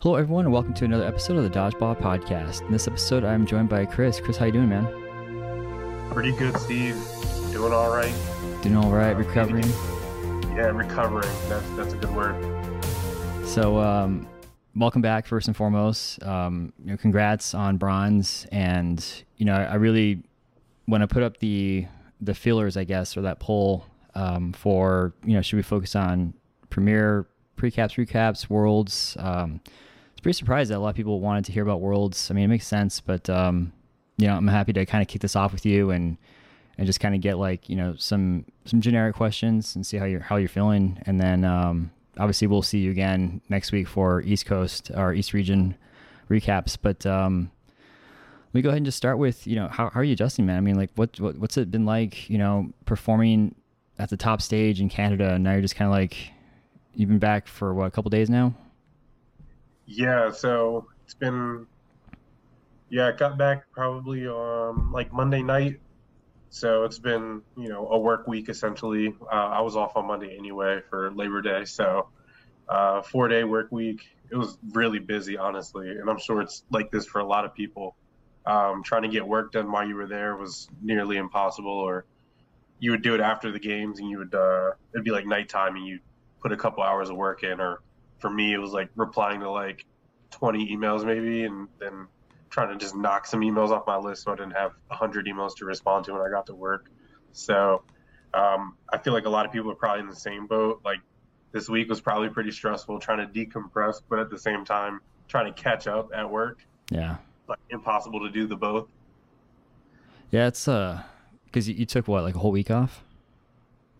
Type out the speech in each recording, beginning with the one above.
Hello, everyone, and welcome to another episode of the Dodgeball Podcast. In this episode, I'm joined by Kris. Kris, how you doing, man? Pretty good, Steve. Doing all right. Doing all right, recovering. Yeah, recovering. That's that's a good word. So, um, welcome back. First and foremost, um, you know, congrats on bronze, and you know, I really when I put up the the feelers, I guess, or that poll um, for you know, should we focus on premier precaps, recaps, worlds? Um, it's pretty surprised that a lot of people wanted to hear about worlds. I mean, it makes sense, but um, you know, I'm happy to kind of kick this off with you and and just kind of get like you know some some generic questions and see how you're how you're feeling, and then um, obviously we'll see you again next week for East Coast or East Region recaps. But um, let me go ahead and just start with you know how, how are you adjusting, man? I mean, like what, what what's it been like, you know, performing at the top stage in Canada, and now you're just kind of like you've been back for what a couple days now. Yeah, so it's been yeah, I got back probably um like Monday night. So it's been, you know, a work week essentially. Uh, I was off on Monday anyway for Labor Day, so uh, four day work week. It was really busy, honestly, and I'm sure it's like this for a lot of people. Um, trying to get work done while you were there was nearly impossible, or you would do it after the games, and you would uh, it'd be like nighttime, and you put a couple hours of work in, or for me, it was like replying to like 20 emails maybe, and then trying to just knock some emails off my list so I didn't have 100 emails to respond to when I got to work. So um, I feel like a lot of people are probably in the same boat. Like this week was probably pretty stressful trying to decompress, but at the same time, trying to catch up at work. Yeah. Like impossible to do the both. Yeah, it's uh, because you, you took what like a whole week off.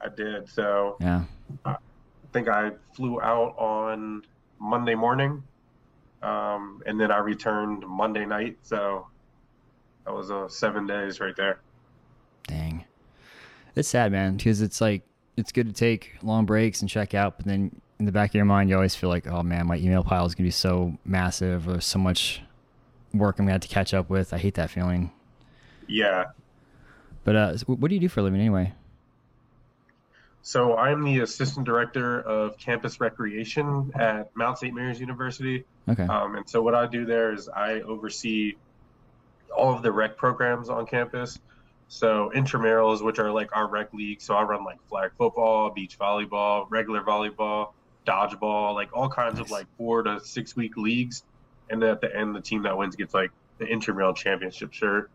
I did. So Yeah. I think I flew out on Monday morning, um, and then I returned Monday night. So that was uh, seven days right there. Dang. It's sad, man, because it's like it's good to take long breaks and check out, but then in the back of your mind, you always feel like, oh man, my email pile is gonna be so massive, or so much work I'm gonna have to catch up with. I hate that feeling. Yeah. But uh, what do you do for a living anyway? So I'm the assistant director of campus recreation at Mount St. Mary's University. Okay. Um, and so what I do there is I oversee all of the rec programs on campus. So intramurals, which are like our rec league. So I run like flag football, beach volleyball, regular volleyball, dodgeball, like all kinds of like four to six week leagues. And then at the end, the team that wins gets like the intramural championship shirt.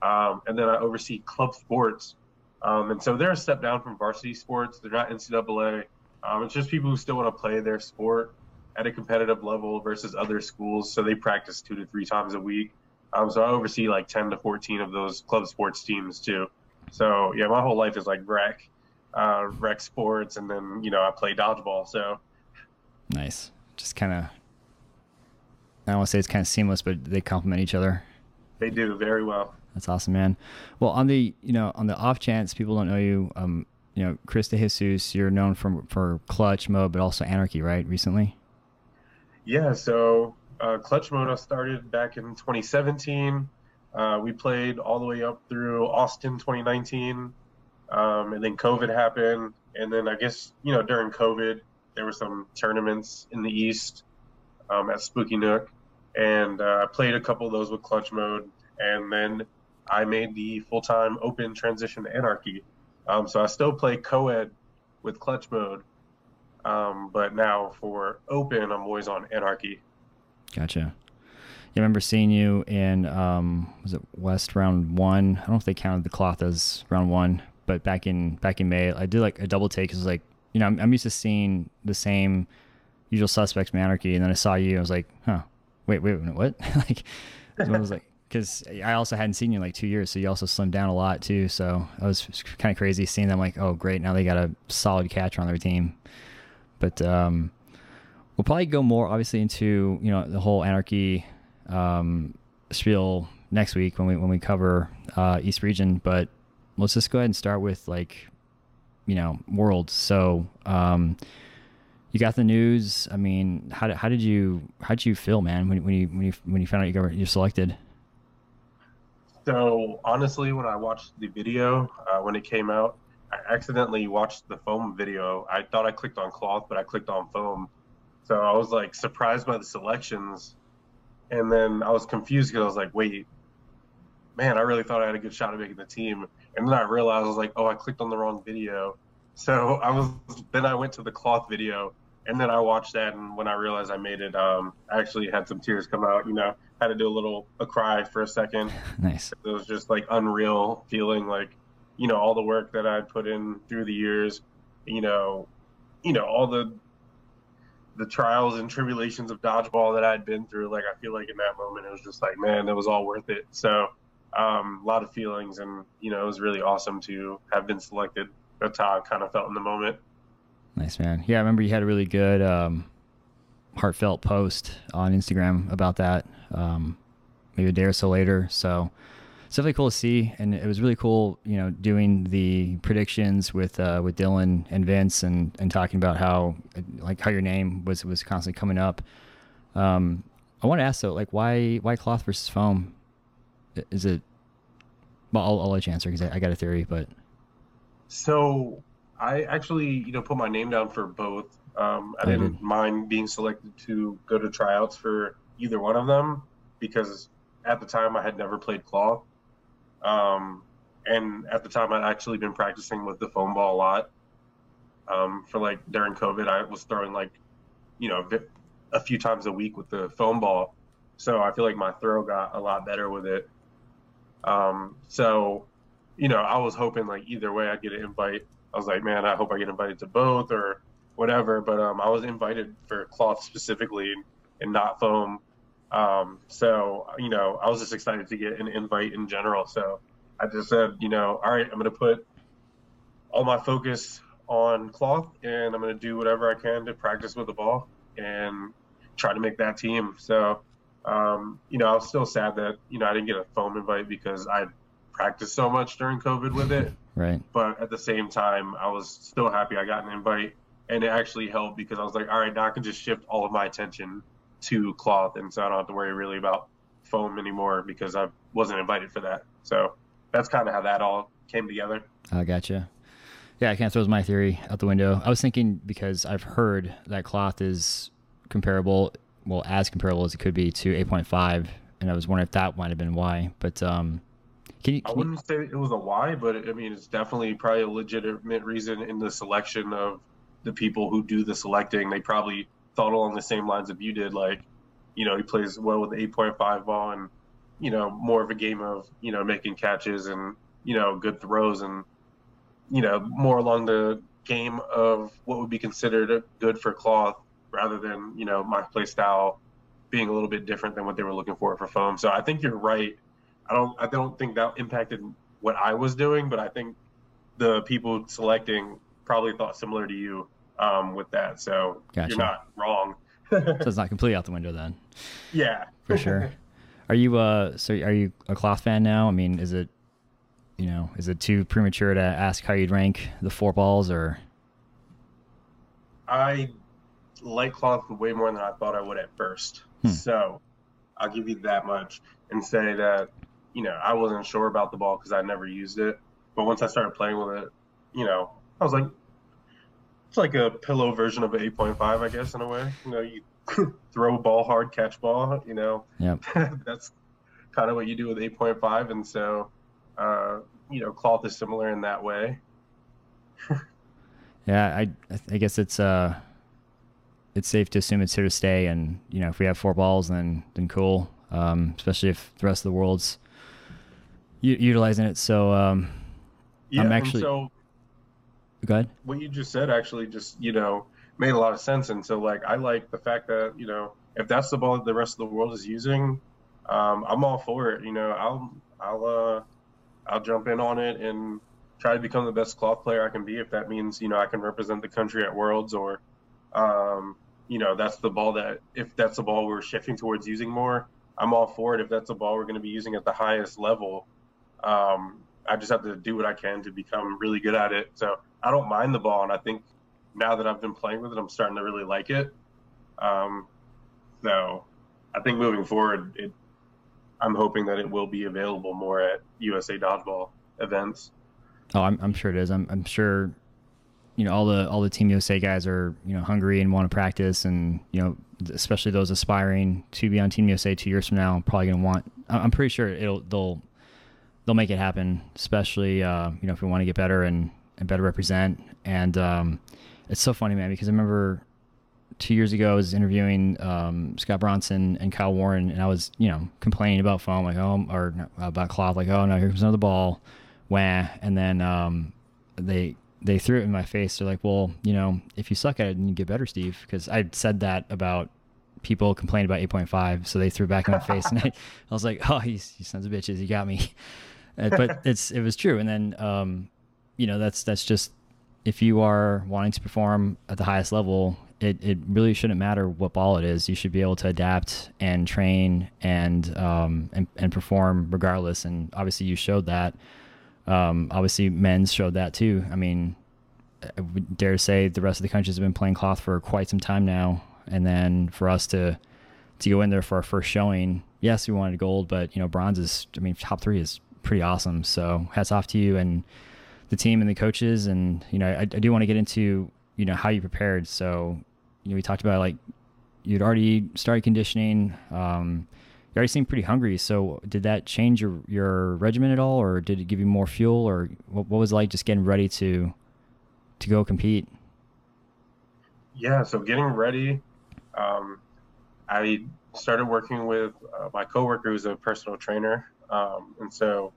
Um, and then I oversee club sports. Um, and so they're a step down from varsity sports. They're not NCAA. Um, it's just people who still want to play their sport at a competitive level versus other schools. So they practice two to three times a week. Um, so I oversee like 10 to 14 of those club sports teams too. So yeah, my whole life is like rec, uh, rec sports, and then you know I play dodgeball. So Nice. Just kind of. I don't want to say it's kind of seamless, but they complement each other. they do very well. That's awesome, man. Well, on the you know on the off chance people don't know you, um, you know, Kris DeJesus, you're known for for Clutch Mode, but also Anarchy, right? Recently. Yeah, so uh, Clutch Mode started back in 2017. Uh, we played all the way up through Austin 2019, um, and then COVID happened. And then I guess you know during COVID there were some tournaments in the East um, at Spooky Nook, and uh, I played a couple of those with Clutch Mode, and then I made the full-time open transition to Anarchy. Um, so I still play co-ed with Clutch Mode, um, but now for open, I'm always on Anarchy. Gotcha. I remember seeing you in um, was it West round one? I don't know if they counted the cloth as round one, but back in back in May, I did like a double take. 'cause, like you know, I'm, I'm used to seeing the same usual suspects from Anarchy, and then I saw you. I was like, huh, wait, wait, wait what? like, I was like, because I also hadn't seen you in like two years, so you also slimmed down a lot too. So I was kind of crazy seeing them. Like, oh great, now they got a solid catcher on their team. But um, we'll probably go more obviously into you know the whole anarchy um, spiel next week when we when we cover uh, East Region. But let's just go ahead and start with like you know worlds. So um, you got the news. I mean, how did, how did you how did you feel, man, when, when you when you when you found out you got you're selected? So honestly, when I watched the video uh, when it came out, I accidentally watched the foam video. I thought I clicked on cloth, but I clicked on foam. So I was like surprised by the selections, and then I was confused because I was like, wait, man, I really thought I had a good shot at making the team, and then I realized I was like, oh, I clicked on the wrong video. So I was then I went to the cloth video, and then I watched that, and when I realized I made it, um, I actually had some tears come out. You know, had to do a little a cry for a second. Nice. It was just like unreal feeling like, you know, all the work that I'd put in through the years, you know, you know, all the the trials and tribulations of dodgeball that I'd been through. Like I feel like in that moment it was just like, man, it was all worth it. So um, a lot of feelings and you know, it was really awesome to have been selected. That's how I kind of felt in the moment. Nice man. Yeah, I remember you had a really good um, heartfelt post on Instagram about that. Um, maybe a day or so later. So it's definitely cool to see, and it was really cool, you know, doing the predictions with uh, with Dylan and Vince, and, and talking about how like how your name was was constantly coming up. Um, I want to ask though, like why why cloth versus foam? Is it? Well, I'll, I'll let you answer because I, I got a theory, but so I actually, you know, put my name down for both. Um, I didn't mind being selected to go to tryouts for either one of them because at the time I had never played cloth. Um, and at the time I'd actually been practicing with the foam ball a lot. Um, for like during COVID, I was throwing like, you know, a few times a week with the foam ball. So I feel like my throw got a lot better with it. Um, so, you know, I was hoping like either way I'd get an invite I was like, man, I hope I get invited to both or whatever. But um, I was invited for cloth specifically and not foam. Um, so, you know, I was just excited to get an invite in general. So I just said, you know, all right, I'm going to put all my focus on cloth and I'm going to do whatever I can to practice with the ball and try to make that team. So, um, you know, I was still sad that, you know, I didn't get a foam invite because I practiced so much during COVID with it. Right. But at the same time, I was still happy I got an invite, and it actually helped because I was like, all right, now I can just shift all of my attention to cloth, and so I don't have to worry really about foam anymore because I wasn't invited for that. So that's kind of how that all came together. I gotcha. Yeah, I can't throw my theory out the window. I was thinking because I've heard that cloth is comparable, well, as comparable as it could be to 8.5, and I was wondering if that might have been why. But um, can you, can I wouldn't you... say it was a why, but I mean, it's definitely probably a legitimate reason in the selection of the people who do the selecting. They probably thought along the same lines of you did. Like, you know, he plays well with the 8.5 ball and, you know, more of a game of, you know, making catches and, you know, good throws and, you know, more along the game of what would be considered good for cloth rather than, you know, my play style being a little bit different than what they were looking for for foam. So I think you're right I don't I don't think that impacted what I was doing, but I think the people selecting probably thought similar to you um, with that. So gotcha. you're not wrong. so it's not completely out the window then. Yeah, for sure. Are you uh so are you a cloth fan now? I mean, is it you know is it too premature to ask how you'd rank the four balls or? I like cloth way more than I thought I would at first. Hmm. So I'll give you that much and say that you know, I wasn't sure about the ball because I never used it. But once I started playing with it, you know, I was like, it's like a pillow version of an 8.5, I guess, in a way. You know, you throw ball hard, catch ball, you know. Yeah. That's kind of what you do with 8.5. And so, uh, you know, cloth is similar in that way. yeah, I I guess it's uh it's safe to assume it's here to stay and you know if we have four balls then then cool um, especially if the rest of the world's u- utilizing it. So um, yeah, I'm actually. So go ahead. What you just said actually just you know made a lot of sense, and so like I like the fact that you know if that's the ball that the rest of the world is using, um, I'm all for it. You know, I'll I'll uh, I'll jump in on it and try to become the best cloth player I can be. If that means you know I can represent the country at Worlds or, um, you know, that's the ball that if that's the ball we're shifting towards using more, I'm all for it. If that's the ball we're going to be using at the highest level, um, I just have to do what I can to become really good at it. So I don't mind the ball, and I think now that I've been playing with it, I'm starting to really like it. Um, so I think moving forward, it, I'm hoping that it will be available more at USA Dodgeball events. Oh, I'm, I'm sure it is. I'm, I'm sure you know all the all the Team USA guys are you know hungry and want to practice, and you know especially those aspiring to be on Team USA two years from now, probably going to want. I'm pretty sure it'll they'll they'll make it happen, especially uh, you know if we want to get better and and better represent. And um, it's so funny, man, because I remember two years ago I was interviewing um, Scott Bronson and Kyle Warren, and I was you know complaining about foam, like oh, or about cloth, like oh no, here comes another ball, wah, and then um, they they threw it in my face. They're like, well, you know, if you suck at it, then you get better, Steve. Because I said that about people complained about 8.5, so they threw back in my face, and I, I was like, oh, you, you sons of bitches, you got me. Uh, but it's it was true, and then um, you know that's that's just if you are wanting to perform at the highest level, it, it really shouldn't matter what ball it is. You should be able to adapt and train and um, and, and perform regardless. And obviously, you showed that. Um, obviously, men's showed that too. I mean, I would dare say the rest of the countries have been playing cloth for quite some time now, and then for us to to go in there for our first showing, yes, we wanted gold, but you know, bronze is. I mean, top three is pretty awesome. So hats off to you and the team and the coaches. And you know, I, I do want to get into you know how you prepared. So you know, we talked about like you'd already started conditioning. Um, you already seemed pretty hungry. So did that change your your regimen at all, or did it give you more fuel, or what, what was it like just getting ready to to go compete? Yeah, so getting ready, um, I started working with uh, my coworker who's a personal trainer, um, and so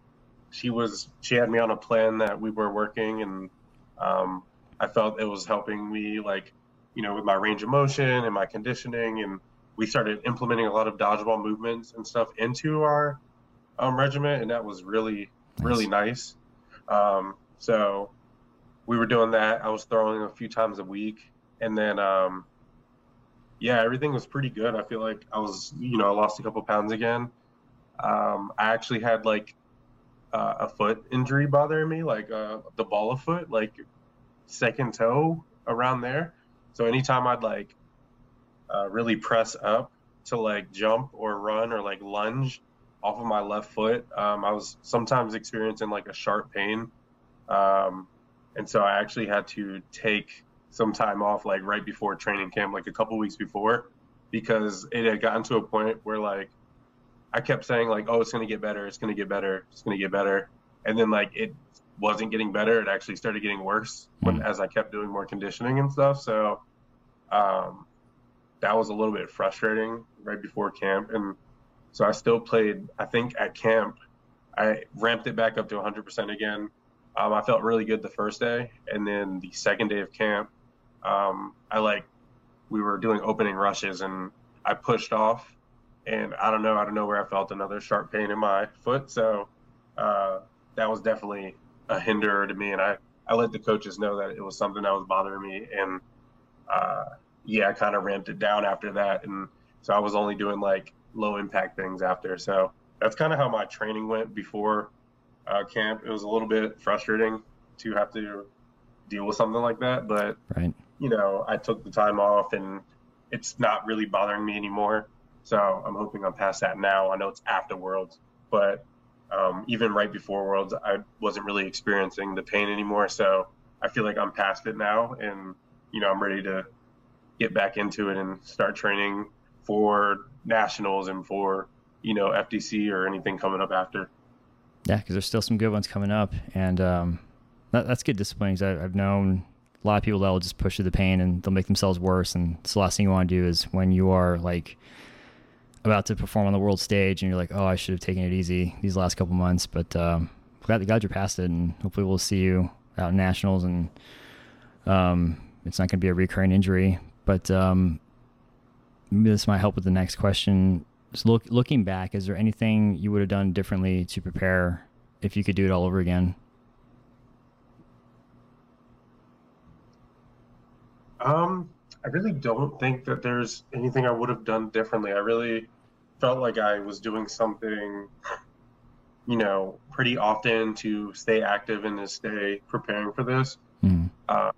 she was she had me on a plan that we were working, and um, I felt it was helping me like you know with my range of motion and my conditioning and we started implementing a lot of dodgeball movements and stuff into our um, regiment, and that was really nice. really nice. Um, so we were doing that. I was throwing a few times a week, and then um, yeah, everything was pretty good. I feel like I was you know I lost a couple pounds again. Um, I actually had like uh, a foot injury bothering me, like uh, the ball of foot, like second toe around there. So anytime I'd like uh, really press up to like jump or run or like lunge off of my left foot, um, I was sometimes experiencing like a sharp pain. Um, and so I actually had to take some time off like right before training camp, like a couple weeks before, because it had gotten to a point where like I kept saying like, oh, it's gonna get better, it's gonna get better, it's gonna get better, and then like it wasn't getting better. It actually started getting worse when mm. as I kept doing more conditioning and stuff. So um, that was a little bit frustrating right before camp, and so I still played. I think at camp, I ramped it back up to 100% again. Um, I felt really good the first day, and then the second day of camp, um, I like we were doing opening rushes, and I pushed off, and I don't know, I don't know where I felt another sharp pain in my foot. So uh, that was definitely a hinderer to me, and I I let the coaches know that it was something that was bothering me, and uh, yeah, I kind of ramped it down after that, and so I was only doing like low impact things after. So that's kind of how my training went before uh, camp. It was a little bit frustrating to have to deal with something like that, but right. you know, I took the time off, and it's not really bothering me anymore. So I'm hoping I'm past that now. I know it's after Worlds, but um, even right before Worlds, I wasn't really experiencing the pain anymore. So I feel like I'm past it now, and you know, I'm ready to get back into it and start training for nationals and for you know FDC or anything coming up after. Yeah, because there's still some good ones coming up, and um, that, that's good discipline. Cause I, I've known a lot of people that will just push through the pain and they'll make themselves worse. And the last thing you want to do is when you are like about to perform on the world stage and you're like, oh, I should have taken it easy these last couple months. But um, glad, glad you're past it, and hopefully we'll see you out in nationals and um, it's not going to be a recurring injury. But um, this might help with the next question. So look, looking back, is there anything you would have done differently to prepare if you could do it all over again? Um, I really don't think that there's anything I would have done differently. I really felt like I was doing something, you know, pretty often to stay active and to stay preparing for this. Mm. Uh,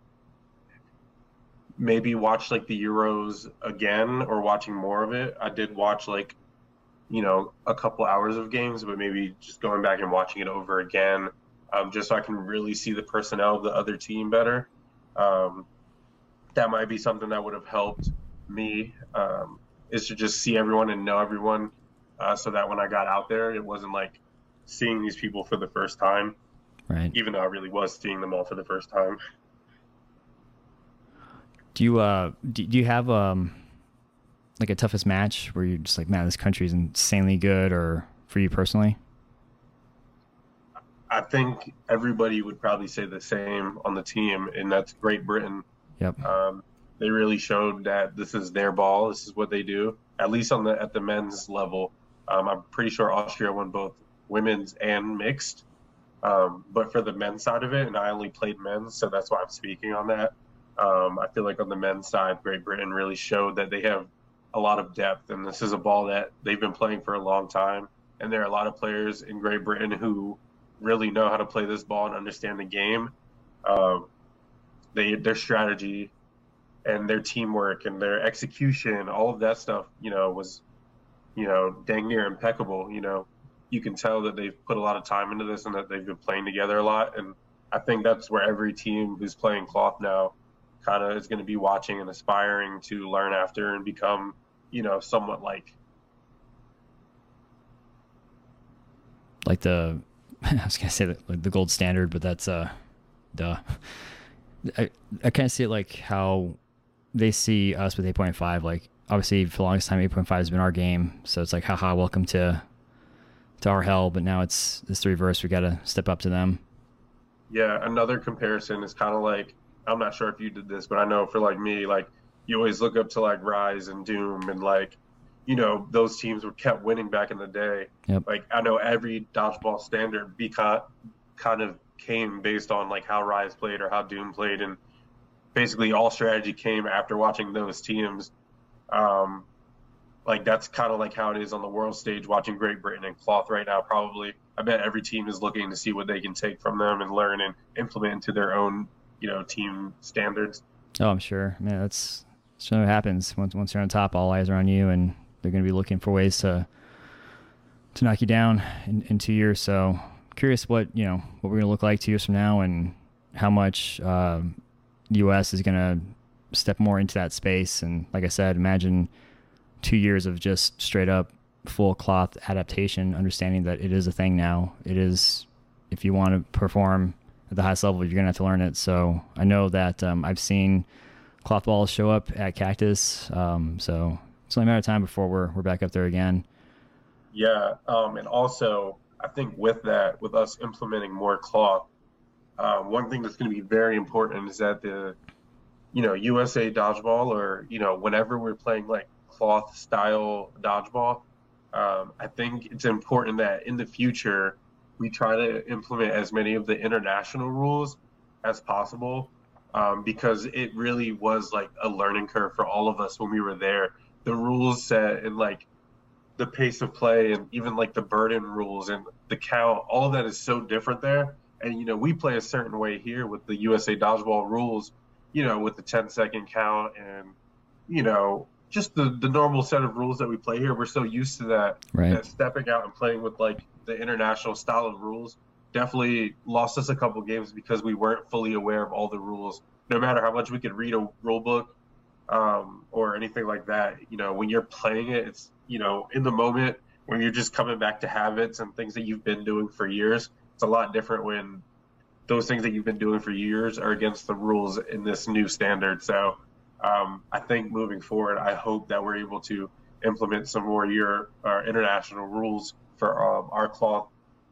maybe watch like the Euros again or watching more of it. I did watch like, you know, a couple hours of games, but maybe just going back and watching it over again, um, just so I can really see the personnel of the other team better. Um, that might be something that would have helped me um, is to just see everyone and know everyone uh, so that when I got out there, it wasn't like seeing these people for the first time. Right. Even though I really was seeing them all for the first time. Do you uh do, do you have um like a toughest match where you're just like, man, this country is insanely good, or for you personally? I think everybody would probably say the same on the team, and that's Great Britain. Yep. Um, they really showed that this is their ball. This is what they do. At least on the at the men's level, um, I'm pretty sure Austria won both women's and mixed. Um, but for the men's side of it, and I only played men's, so that's why I'm speaking on that. Um, I feel like on the men's side, Great Britain really showed that they have a lot of depth, and this is a ball that they've been playing for a long time. And there are a lot of players in Great Britain who really know how to play this ball and understand the game. Um, they their strategy and their teamwork and their execution, all of that stuff, you know, was, you know, dang near impeccable. You know, you can tell that they've put a lot of time into this and that they've been playing together a lot. And I think that's where every team who's playing cloth now kind of is going to be watching and aspiring to learn after and become, you know, somewhat like. Like the, I was gonna say like the gold standard, but that's uh, duh. I I kind of see it like how they see us with 8.5. Like obviously for the longest time, 8.5 has been our game. So it's like, haha, welcome to to our hell. But now it's it's the reverse. We got to step up to them. Yeah, another comparison is kind of like I'm not sure if you did this, but I know for like me, like you always look up to like Rise and Doom and like you know those teams were kept winning back in the day. Yep. Like I know every dodgeball standard because kind of came based on like how Rise played or how Doom played, and basically all strategy came after watching those teams. Um, like that's kind of like how it is on the world stage watching Great Britain and Cloth right now. Probably, I bet every team is looking to see what they can take from them and learn and implement into their own, you know, team standards. Oh, I'm sure. Man, that's that's what happens once once you're on top. All eyes are on you, and they're going to be looking for ways to to knock you down in, in two years. So, curious what you know what we're to look like two years from now, and how much uh, U.S. is to step more into that space. And like I said, imagine two years of just straight up full cloth adaptation, understanding that it is a thing now. It is, if you want to perform at the highest level, you're to have to learn it. So I know that um, I've seen cloth balls show up at Cactus. Um, so it's only a matter of time before we're, we're back up there again. Yeah. Um, and also, I think with that, with us implementing more cloth, uh, one thing that's going to be very important is that the, you know, USA dodgeball or, you know, whenever we're playing like cloth style dodgeball, um, I think it's important that in the future we try to implement as many of the international rules as possible um, because it really was like a learning curve for all of us when we were there. The rules set and like the pace of play and even like the burden rules and the count, all that is so different there. And you know, we play a certain way here with the USA dodgeball rules, you know, with the 10 second count and you know, just the the normal set of rules that we play here. We're so used to that Right. that stepping out and playing with like the international style of rules definitely lost us a couple games because we weren't fully aware of all the rules. No matter how much we could read a rule book um, or anything like that, you know, when you're playing it, it's you know in the moment when you're just coming back to habits and things that you've been doing for years. It's a lot different when those things that you've been doing for years are against the rules in this new standard. So um, I think moving forward, I hope that we're able to implement some more year uh, international rules for um, our cloth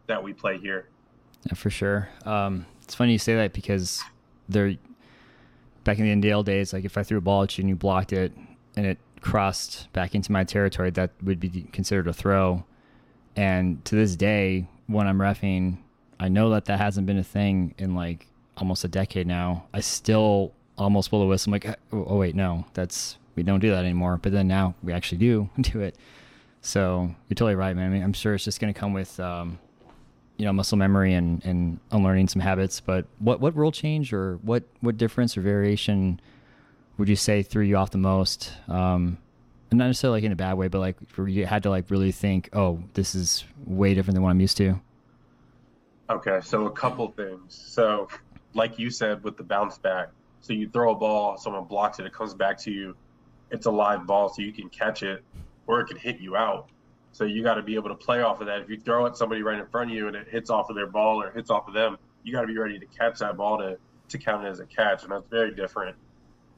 that we play here. Yeah, for sure. Um, it's funny you say that because they're back in the NDL days. Like if I threw a ball at you and you blocked it and it crossed back into my territory, that would be considered a throw. And to this day, when I'm refing, I know that that hasn't been a thing in like almost a decade now. I still almost blow the whistle. I'm like, oh, oh wait, no, that's we don't do that anymore. But then now we actually do do it. So you're totally right, man. I mean, I'm sure it's just going to come with, um, you know, muscle memory and, and unlearning some habits. But what, what rule change or what, what difference or variation would you say threw you off the most? Um, and not necessarily like in a bad way, but like you had to like really think, oh, this is way different than what I'm used to. Okay, so a couple things. So, like you said, with the bounce back, So you throw a ball, someone blocks it, it comes back to you. It's a live ball, so you can catch it, or it can hit you out. So you got to be able to play off of that. If you throw at somebody right in front of you and it hits off of their ball or hits off of them, you got to be ready to catch that ball to to count it as a catch, and that's very different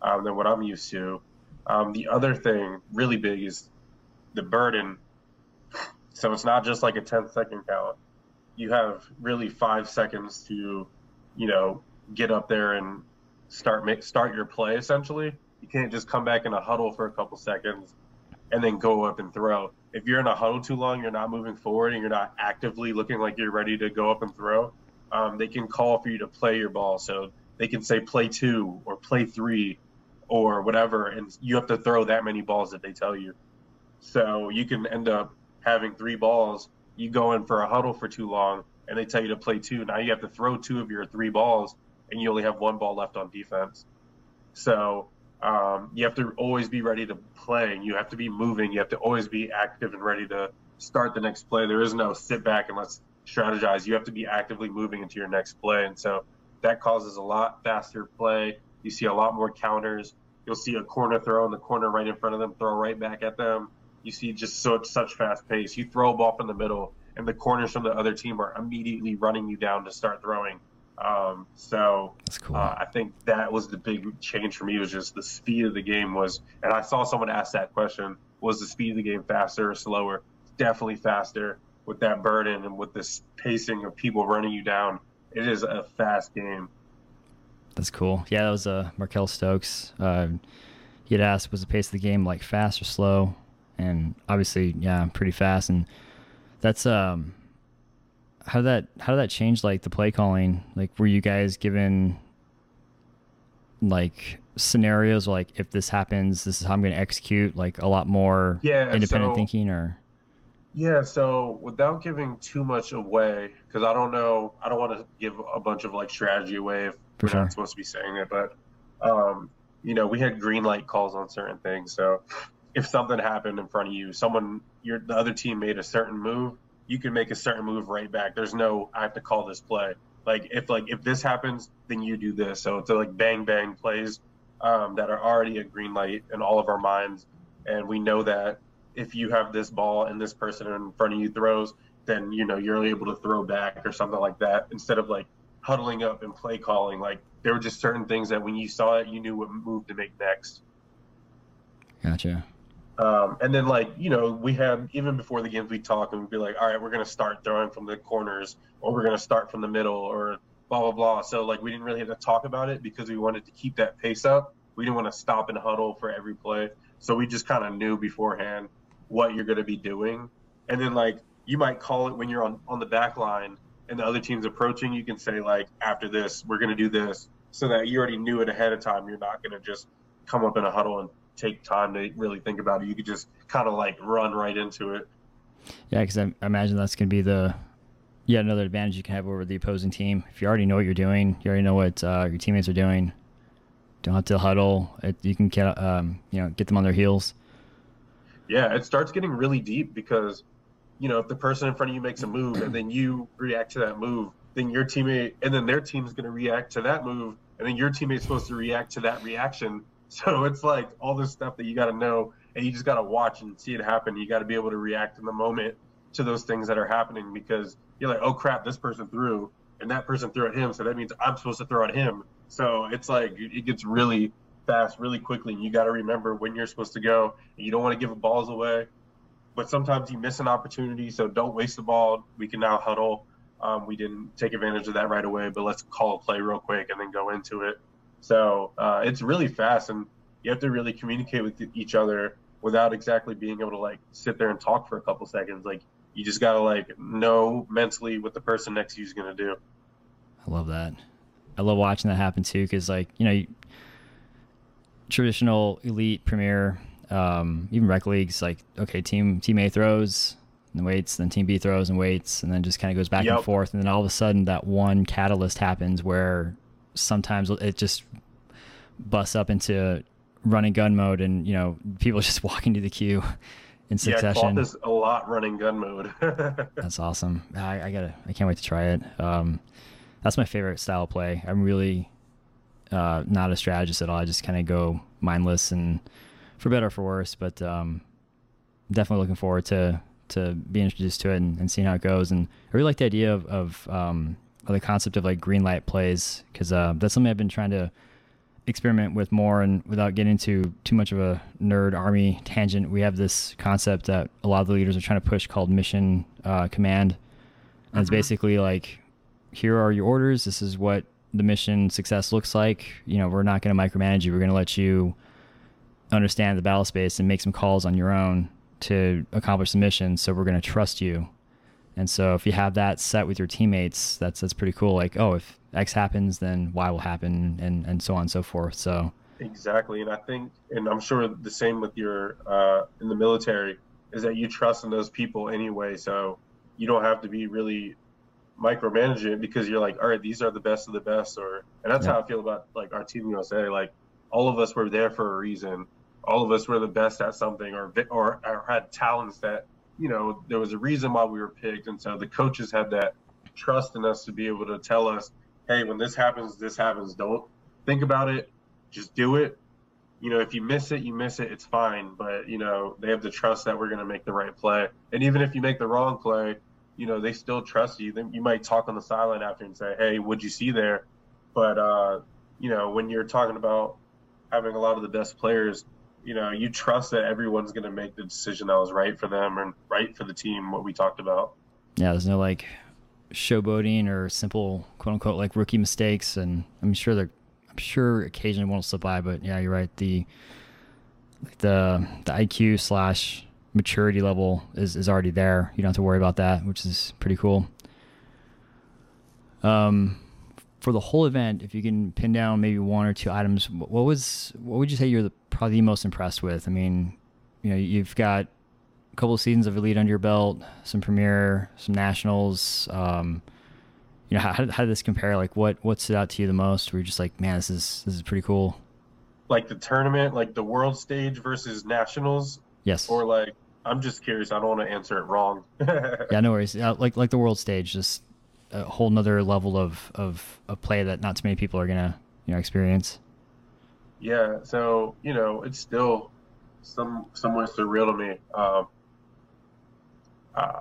um, than what I'm used to. Um, the other thing, really big, is the burden. So it's not just like a 10 second count. You have really five seconds to, you know, get up there and start make, start your play. Essentially, you can't just come back in a huddle for a couple seconds and then go up and throw. If you're in a huddle too long, you're not moving forward and you're not actively looking like you're ready to go up and throw. Um, they can call for you to play your ball. So they can say play two or play three or whatever, and you have to throw that many balls that they tell you. So you can end up having three balls. You go in for a huddle for too long, and they tell you to play two. Now you have to throw two of your three balls, and you only have one ball left on defense. So um, you have to always be ready to play. You have to be moving. You have to always be active and ready to start the next play. There is no sit back and let's strategize. You have to be actively moving into your next play. And so that causes a lot faster play. You see a lot more counters. You'll see a corner throw in the corner right in front of them, throw right back at them. You see just such such fast pace. You throw a ball from the middle, and the corners from the other team are immediately running you down to start throwing. Um, so cool. uh, I think that was the big change for me was just the speed of the game was, and I saw someone ask that question: was the speed of the game faster or slower? Definitely faster with that burden and with this pacing of people running you down it is a fast game. That's cool. Yeah, that was uh, Markel Stokes. Uh, he had asked, was the pace of the game like fast or slow? And obviously, yeah, pretty fast. And that's um, how did that how did that change like the play calling? Like, were you guys given like scenarios like if this happens, this is how I'm going to execute? Like a lot more yeah, independent so, thinking, or yeah, so without giving too much away, because I don't know, I don't want to give a bunch of like strategy away if For sure. not supposed to be saying it, but um, you know, we had green light calls on certain things. So if something happened in front of you, someone, your the other team made a certain move, you can make a certain move right back. There's no I have to call this play. Like if like if this happens, then you do this. So it's a, like bang bang plays um, that are already a green light in all of our minds, and we know that if you have this ball and this person in front of you throws, then you know you're able to throw back or something like that instead of like huddling up and play calling. Like there were just certain things that when you saw it, you knew what move to make next. Gotcha. Um, and then like you know we had even before the games we talk and we'd be like, all right, we're gonna start throwing from the corners or we're gonna start from the middle or blah blah blah. So like we didn't really have to talk about it because we wanted to keep that pace up. We didn't want to stop and huddle for every play. So we just kind of knew beforehand what you're going to be doing. And then like you might call it when you're on on the back line and the other team's approaching, you can say like after this, we're going to do this so that you already knew it ahead of time. You're not going to just come up in a huddle and take time to really think about it. You could just kind of like run right into it. Yeah, because I imagine that's going to be the yeah another advantage you can have over the opposing team. If you already know what you're doing, you already know what uh, your teammates are doing. Don't have to huddle. It, you can get um, you know get them on their heels. Yeah, it starts getting really deep because you know if the person in front of you makes a move and then you react to that move, then your teammate and then their team's going to react to that move, and then your teammate's supposed to react to that reaction. So it's like all this stuff that you got to know, and you just got to watch and see it happen. You got to be able to react in the moment to those things that are happening because you're like, oh crap, this person threw, and that person threw at him, so that means I'm supposed to throw at him. So it's like it gets really fast, really quickly, and you got to remember when you're supposed to go. And you don't want to give balls away, but sometimes you miss an opportunity, so don't waste the ball. We can now huddle. Um, we didn't take advantage of that right away, but let's call a play real quick and then go into it. So uh, it's really fast, and you have to really communicate with each other without exactly being able to like sit there and talk for a couple seconds. Like you just gotta like know mentally what the person next to you is gonna do. I love that. I love watching that happen too, because like you know, traditional elite premier, um, even rec leagues, like okay, team team A throws and waits, then team B throws and waits, and then just kind of goes back Yep. and forth, and then all of a sudden that one catalyst happens where sometimes it just busts up into run and gun mode, and you know people just walk into the queue in Yeah, succession. Is a lot running gun mode. That's awesome. I, I gotta. I can't wait to try it. Um, that's my favorite style of play. I'm really uh, not a strategist at all. I just kind of go mindless and for better or for worse. But um, definitely looking forward to to being introduced to it and, and seeing how it goes. And I really like the idea of, of, um, of the concept of like green light plays because uh, that's something I've been trying to experiment with more. And without getting into too much of a nerd army tangent, we have this concept that a lot of the leaders are trying to push called mission uh, command. And mm-hmm. it's basically like, here are your orders. This is what the mission success looks like. You know, we're not going to micromanage you. We're going to let you understand the battle space and make some calls on your own to accomplish the mission. So we're going to trust you. And so if you have that set with your teammates, that's that's pretty cool. Like, oh, if X happens, then Y will happen, and and so on and so forth. So exactly, and I think, and I'm sure the same with your uh, in the military is that you trust in those people anyway. So you don't have to be really micromanaging it because you're like, all right, these are the best of the best, or and that's yeah. how I feel about like our team USA. Like all of us were there for a reason all of us were the best at something or, or, or had talents that you know there was a reason why we were picked. And so the coaches had that trust in us to be able to tell us hey when this happens this happens. Don't think about it. Just do it. You know if you miss it you miss it. It's fine. But you know they have the trust that we're going to make the right play. And even if you make the wrong play you know they still trust you. Then you might talk on the sideline after and say hey what'd you see there? But uh you know when you're talking about having a lot of the best players you know, you trust that everyone's going to make the decision that was right for them and right for the team, what we talked about. Yeah, there's no like showboating or simple quote unquote like rookie mistakes. And I'm sure they're, I'm sure occasionally one will slip by, but yeah, you're right. The, the, the IQ slash maturity level is, is already there. You don't have to worry about that, which is pretty cool. Um, for the whole event, if you can pin down maybe one or two items, what was what would you say you're the, probably the most impressed with? I mean, you know, you've got a couple of seasons of elite under your belt, some premier, some nationals. Um, you know, how, how did this compare? Like, what what stood out to you the most? Were you just like, man, this is this is pretty cool? Like the tournament, like the world stage versus nationals. Yes. Or like, I'm just curious. I don't want to answer it wrong. yeah, no worries. Yeah, like like the world stage, just a whole nother level of, of, of play that not too many people are gonna you know experience. Yeah, so you know it's still some somewhat surreal to me. Um, uh,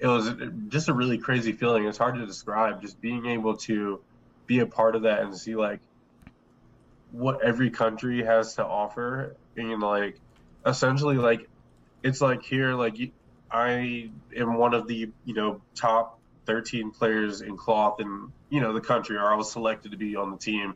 it was just a really crazy feeling. It's hard to describe. Just being able to be a part of that and see like what every country has to offer, and like essentially like it's like here like I am one of the you know top 13 players in cloth in you know the country or i was selected to be on the team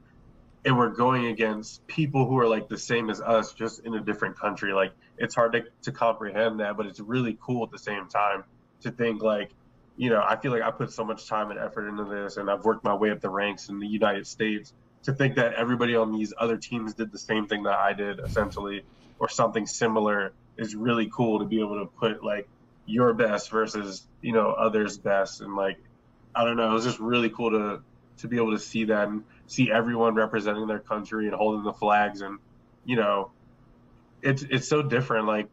and we're going against people who are like the same as us just in a different country. Like it's hard to, to comprehend that but it's really cool at the same time to think like you know i feel like i put so much time and effort into this and i've worked my way up the ranks in the united states to think that everybody on these other teams did the same thing that i did essentially or something similar is really cool to be able to put like your best versus you know others best. And like i don't know it was just really cool to to be able to see that. And see everyone representing their country and holding the flags and you know it's it's so different. Like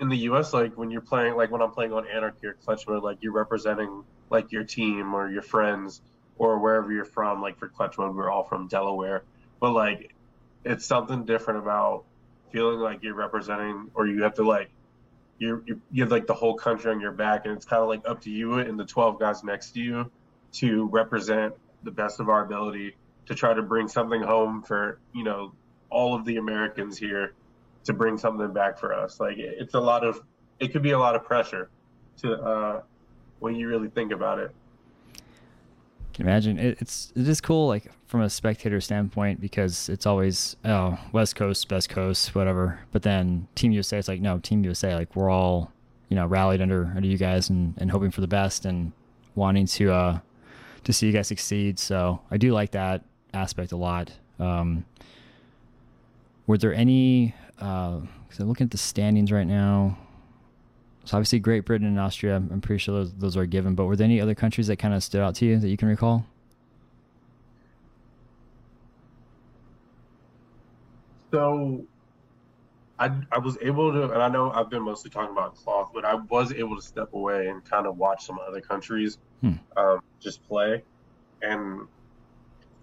in the us like when you're playing like when i'm playing on anarchy or clutch mode like you're representing like your team or your friends or wherever you're from. Like for clutch mode we're all from delaware. But like it's something different about feeling like you're representing or you have to like you're, you're you have like the whole country on your back, and it's kind of like up to you and the 12 guys next to you to represent the best of our ability to try to bring something home for you know all of the Americans here to bring something back for us. Like it's a lot of it could be a lot of pressure to uh, when you really think about it. Can imagine? It, it's it is cool like from a spectator standpoint because it's always oh west coast best coast whatever. But then team usa it's like no team usa like we're all you know rallied under under you guys and, and hoping for the best and wanting to uh to see you guys succeed. So i do like that aspect a lot um were there any uh because i'm looking at the standings right now so obviously Great Britain and Austria, I'm pretty sure those, those are given. But were there any other countries that kind of stood out to you that you can recall? So I, I was able to, and I know I've been mostly talking about cloth, but I was able to step away and kind of watch some other countries hmm. um, just play. And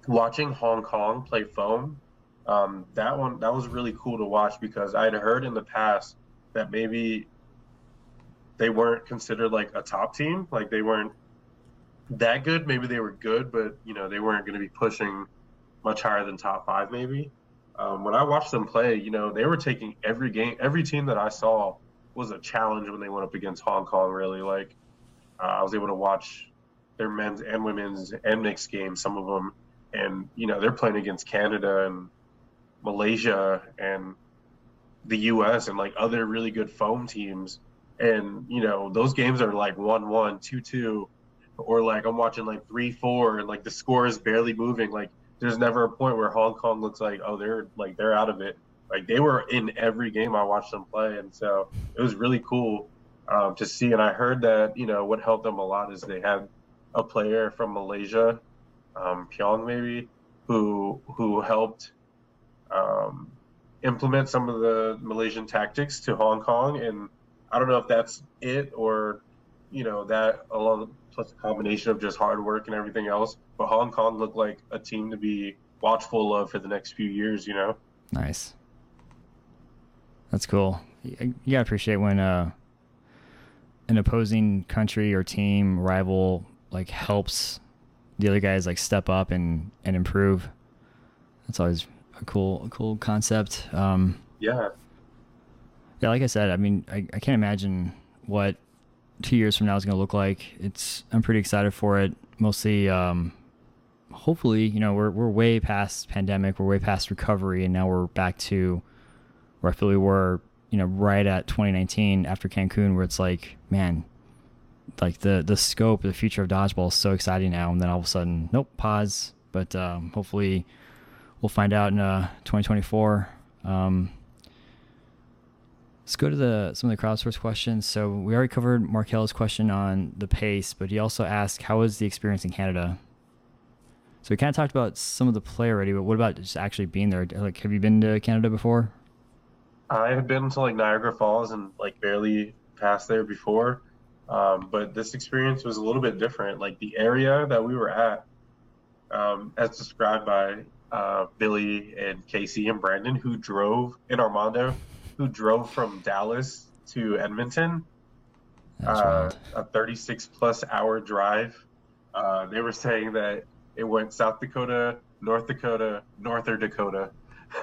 watching Hong Kong play foam, um, that one that was really cool to watch because I'd heard in the past that maybe they weren't considered like a top team, like they weren't that good. Maybe they were good, but you know they weren't going to be pushing much higher than top five. Maybe um, when I watched them play, you know they were taking every game, every team that I saw was a challenge when they went up against Hong Kong. Really, like uh, I was able to watch their men's and women's and mixed games, some of them, and you know they're playing against Canada and Malaysia and the U.S. and like other really good foam teams, and you know those games are like one-one, two-two, or like I'm watching like three-four, and like the score is barely moving. Like there's never a point where Hong Kong looks like oh they're like they're out of it. Like they were in every game I watched them play, and so it was really cool um, to see. And I heard that you know what helped them a lot is they had a player from Malaysia, um, Pyong maybe, who who helped um, implement some of the Malaysian tactics to Hong Kong. And I don't know if that's it or you know that along plus a combination of just hard work and everything else. But Hong Kong looked like a team to be watchful of for the next few years. You know. Nice. That's cool. You gotta appreciate when uh, an opposing country or team rival like helps the other guys like step up and and improve. That's always a cool a cool concept. Um, yeah. Yeah, like I said, I mean, I, I can't imagine what two years from now is going to look like. It's I'm pretty excited for it. Mostly, um, hopefully, you know, we're we're way past pandemic, we're way past recovery, and now we're back to where I feel we were, you know, right at 2019 after Cancun, where it's like, man, like the the scope, the future of dodgeball is so exciting now, and then all of a sudden, nope, pause. But um, hopefully, we'll find out in uh, 2024. Um, let's go to the some of the crowdsource questions. So we already covered Markel's question on the pace, but he also asked, "How was the experience in Canada?" So we kind of talked about some of the play already, but what about just actually being there? Like, have you been to Canada before? I have been to like Niagara Falls and like barely passed there before, um, but this experience was a little bit different. Like the area that we were at, um, as described by uh, Billy and Casey and Brandon, who drove in Armando, who drove from Dallas to Edmonton, uh, a 36 plus hour drive. Uh, they were saying that it went South Dakota, North Dakota, Norther Dakota.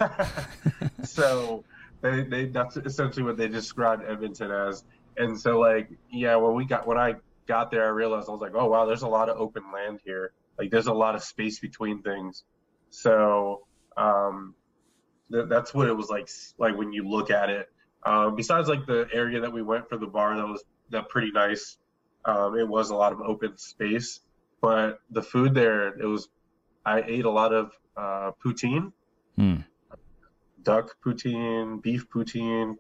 so they, they that's essentially what they described Edmonton as. And so like yeah, when we got when I got there, I realized I was like, oh wow, there's a lot of open land here. Like there's a lot of space between things. So um, th- that's what it was like. Like when you look at it. Um, besides like the area that we went for the bar, that was that pretty nice. Um, it was a lot of open space, but the food there, it was. I ate a lot of uh, poutine, mm. duck poutine, beef poutine,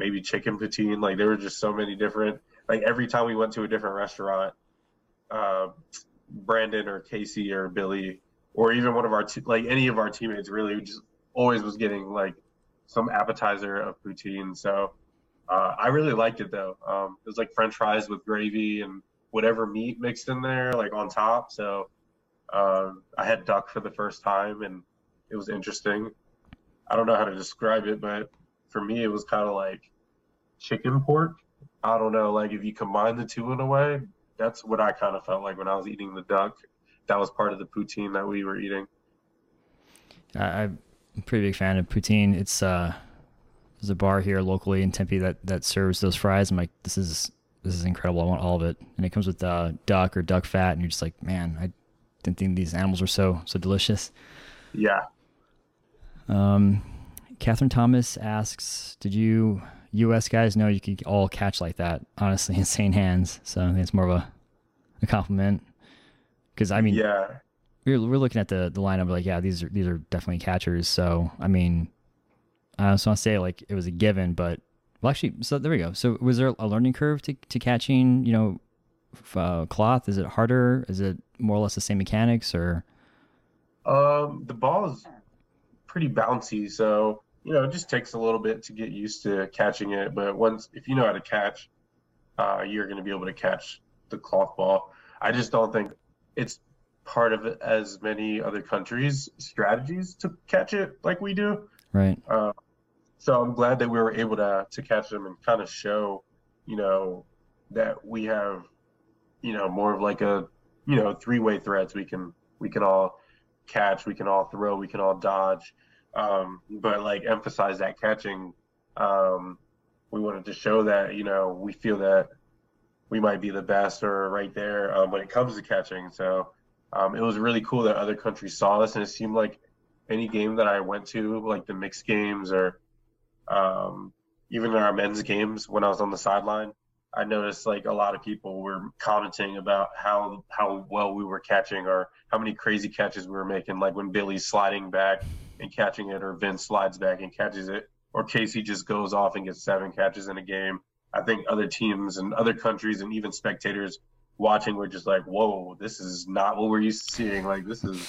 maybe chicken poutine. Like there were just so many different. Like every time we went to a different restaurant, uh, Brandon or Casey or Billy or even one of our like any of our teammates really just always was getting like some appetizer of poutine. So uh, I really liked it though. Um, it was like French fries with gravy and whatever meat mixed in there, like on top. So uh, I had duck for the first time, and it was interesting. I don't know how to describe it, but for me, it was kind of like chicken pork. I don't know, like if you combine the two in a way, that's what I kind of felt like when I was eating the duck that was part of the poutine that we were eating. I, am a pretty big fan of poutine. It's uh, there's a bar here locally in Tempe that that serves those fries. I'm like, this is this is incredible. I want all of it, and it comes with uh, duck or duck fat, and you're just like, man, I didn't think these animals were so so delicious. Yeah. Um, Catherine Thomas asks, did you U.S. guys know you could all catch like that? Honestly, insane hands. So I think it's more of a a compliment. Because I mean, yeah, we're we're looking at the the lineup like, yeah, these are these are definitely catchers. So I mean, I just want to say like it was a given, but well, actually, so there we go. So was there a learning curve to to catching? You know, uh, cloth? Is it harder? Is it more or less the same mechanics or? Um, the ball is pretty bouncy, so you know it just takes a little bit to get used to catching it. But once if you know how to catch, uh, you're going to be able to catch the cloth ball. I just don't think it's part of as many other countries' strategies to catch it like we do. Right. Uh, so I'm glad that we were able to to catch them and kind of show, you know, that we have, you know, more of like a, you know, three way threats. We can we can all catch, we can all throw, we can all dodge, um, but like emphasize that catching. Um, we wanted to show that you know we feel that we might be the best or right there um, when it comes to catching. So um, it was really cool that other countries saw this, and it seemed like any game that I went to, like the mixed games or um, even in our men's games when I was on the sideline, I noticed like a lot of people were commenting about how how well we were catching or how many crazy catches we were making, like when Billy's sliding back and catching it, or Vince slides back and catches it, or Casey just goes off and gets seven catches in a game. I think other teams and other countries and even spectators watching were just like, "Whoa, this is not what we're used to seeing. Like this is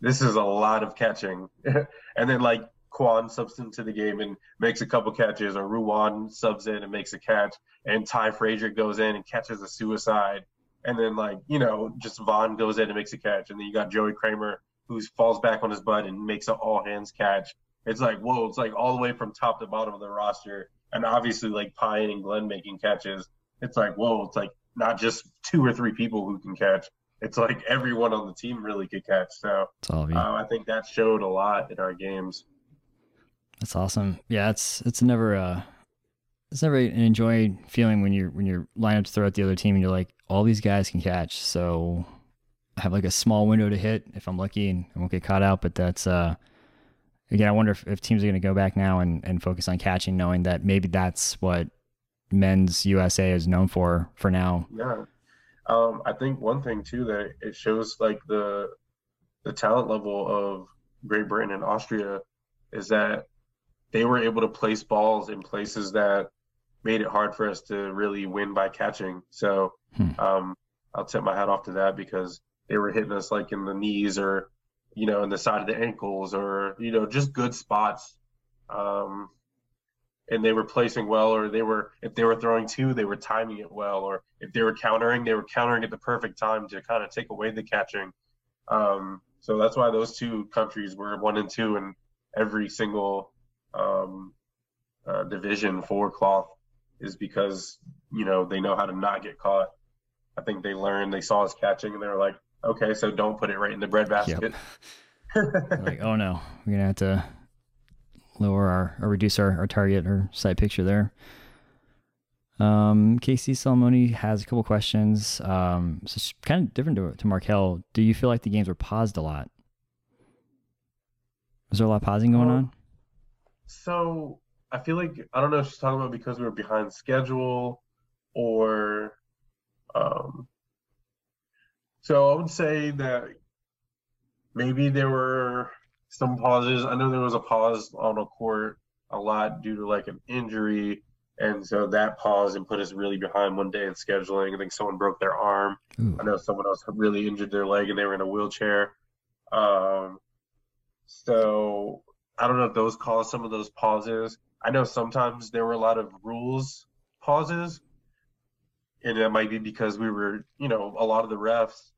this is a lot of catching." and then like Quan subs into the game and makes a couple catches, or Ruwan subs in and makes a catch, and Ty Frazier goes in and catches a suicide, and then like you know just Vaughn goes in and makes a catch, and then you got Joey Kramer who falls back on his butt and makes an all hands catch. It's like whoa, it's like all the way from top to bottom of the roster, and obviously like Pine and Glenn making catches. It's like whoa, it's like not just two or three people who can catch. It's like everyone on the team really could catch. So uh, I think that showed a lot in our games. That's awesome. Yeah, it's it's never uh it's never an enjoying feeling when you're when you're lined up to throw at the other team and you're like, all these guys can catch. So have like a small window to hit if I'm lucky and I won't get caught out. But that's uh again, I wonder if, if teams are gonna go back now and, and focus on catching, knowing that maybe that's what men's USA is known for for now. Yeah. Um, I think one thing too that it shows like the the talent level of Great Britain and Austria is that they were able to place balls in places that made it hard for us to really win by catching. So hmm. um, I'll tip my hat off to that because they were hitting us like in the knees or you know in the side of the ankles or you know just good spots. Um, and they were placing well, or they were if they were throwing two, they were timing it well, or if they were countering, they were countering at the perfect time to kind of take away the catching. Um, so that's why those two countries were one and two in every single um, uh, division for cloth is because you know they know how to not get caught. I think they learned they saw us catching and they were like, okay, so don't put it right in the bread basket. Yep. like, oh no, we're gonna have to lower our or reduce our, our target or sight picture there. Um, Casey Salmoni has a couple questions. Um, so it's kind of different to, to Markel. Do you feel like the games were paused a lot? Was there a lot of pausing going on? So I feel like I don't know if she's talking about because we were behind schedule or um so I would say that maybe there were some pauses. I know there was a pause on a court a lot due to like an injury. And so that paused and put us really behind one day in scheduling. I think someone broke their arm. Ooh. I know someone else really injured their leg and they were in a wheelchair. Um, so I don't know if those caused some of those pauses. I know sometimes there were a lot of rules pauses, and that might be because we were, you know, a lot of the refs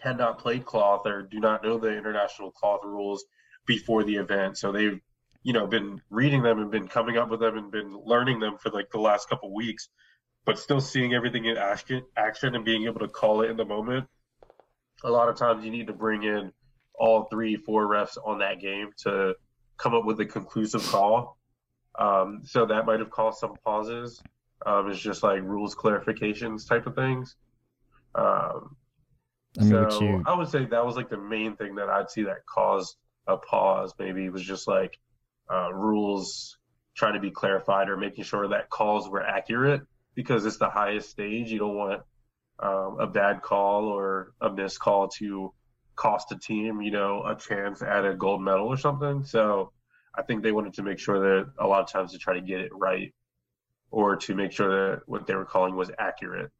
had not played cloth or do not know the international cloth rules before the event, so they've, you know, been reading them and been coming up with them and been learning them for like the last couple weeks, but still seeing everything in action, action and being able to call it in the moment. A lot of times you need to bring in all three, four refs on that game to come up with a conclusive call. Um, so that might have caused some pauses. Um, it's just like rules clarifications type of things. Um, I mean, so you... I would say that was like the main thing that I'd see that caused a pause. Maybe it was just like uh, rules trying to be clarified or making sure that calls were accurate because it's the highest stage. You don't want um, a bad call or a missed call to cost a team, you know, a chance at a gold medal or something. So I think they wanted to make sure that a lot of times to try to get it right or to make sure that what they were calling was accurate.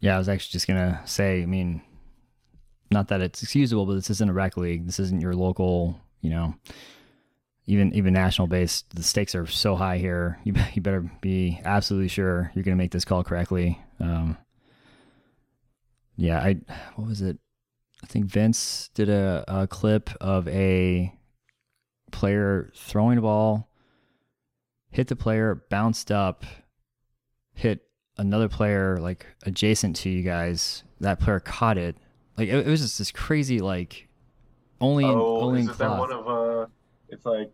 Yeah, I was actually just gonna say, I mean, not that it's excusable, but this isn't a rec league. This isn't your local, you know, even even national based. The stakes are so high here. You you better be absolutely sure you're gonna make this call correctly. Um, yeah, I what was it? I think Vince did a, a clip of a player throwing a ball, hit the player, bounced up, hit another player like adjacent to you guys. That player caught it. Like it, it was just this crazy like only in, Oh, only in is it that one of uh? It's like,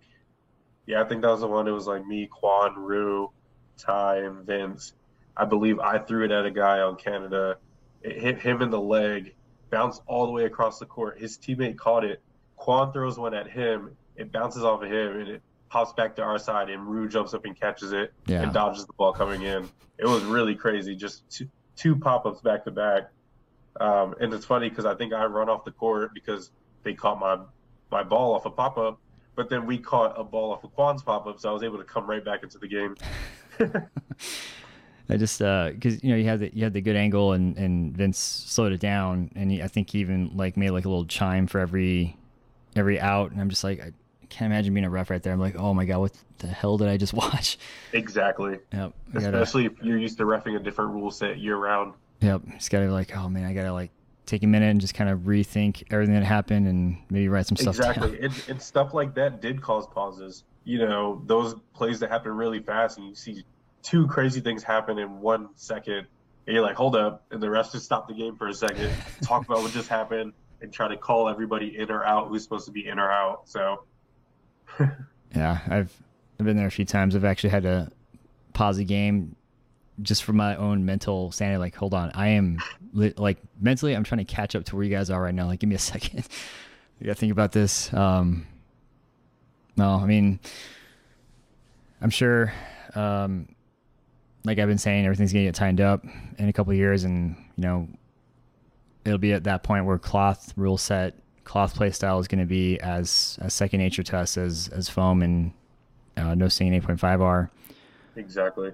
yeah, I think that was the one. It was like me, Quan, Rue, Ty, and Vince. I believe I threw it at a guy on Canada. It hit him in the leg, bounced all the way across the court. His teammate caught it. Quan throws one at him. It bounces off of him and it pops back to our side. And Rue jumps up and catches it Yeah. and dodges the ball coming in. It was really crazy. Just two, two pop ups back to back. Um, and it's funny because I think I run off the court because they caught my my ball off a pop up, but then we caught a ball off of Quan's pop up, so I was able to come right back into the game. I just because you know you had the you had the good angle and and Vince slowed it down and he, I think he even like made like a little chime for every every out and I'm just like I can't imagine being a ref right there. I'm like oh my god what the hell did I just watch? Exactly. Yep, I gotta, Especially if you're used to refing a different rule set year round. yep. Just gotta be like oh man I gotta like take a minute and just kind of rethink everything that happened and maybe write some stuff Exactly. down. And, and stuff like that did cause pauses. You know, those plays that happen really fast and you see two crazy things happen in one second. And you're like, hold up. And the rest just stop the game for a second, talk about what just happened, and try to call everybody in or out who's supposed to be in or out. So, Yeah, I've I've been there a few times. I've actually had to pause a game just for my own mental sanity. Like, hold on, I am li- like mentally, I'm trying to catch up to where you guys are right now. Like, give me a second. I gotta think about this. Um, no, I mean, I'm sure. Um, like I've been saying, everything's gonna get tightened up in a couple years, and you know, it'll be at that point where cloth rule set, cloth play style is going to be as as second nature to us as as foam and uh, no seeing 8.5 are. exactly.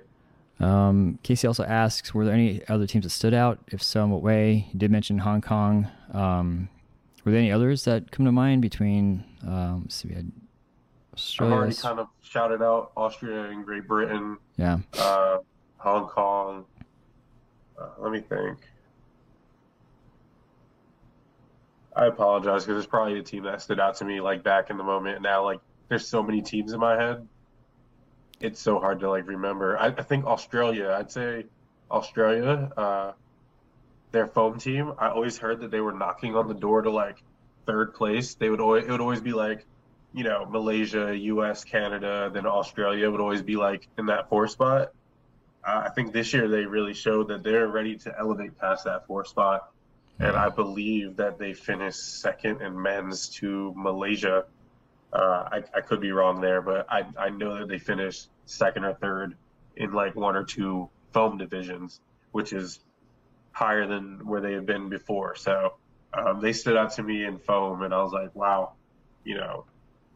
Um, Casey also asks, were there any other teams that stood out? If so, in what way? You did mention Hong Kong. Um, were there any others that come to mind between? Um, let's see, we had I've already kind of shouted out Austria and Great Britain, yeah, uh, Hong Kong. Uh, let me think. I apologize because it's probably a team that stood out to me like back in the moment. Now, like, there's so many teams in my head. It's so hard to like remember. I, I think Australia. I'd say Australia. Uh, their foam team. I always heard that they were knocking on the door to like third place. They would always it would always be like, you know, Malaysia, U.S., Canada, then Australia would always be like in that four spot. Uh, I think this year they really showed that they're ready to elevate past that four spot, and I believe that they finished second in men's to Malaysia. Uh, I, I could be wrong there, but I, I know that they finished second or third in like one or two foam divisions, which is higher than where they have been before. So um, they stood out to me in foam, and I was like, wow, you know,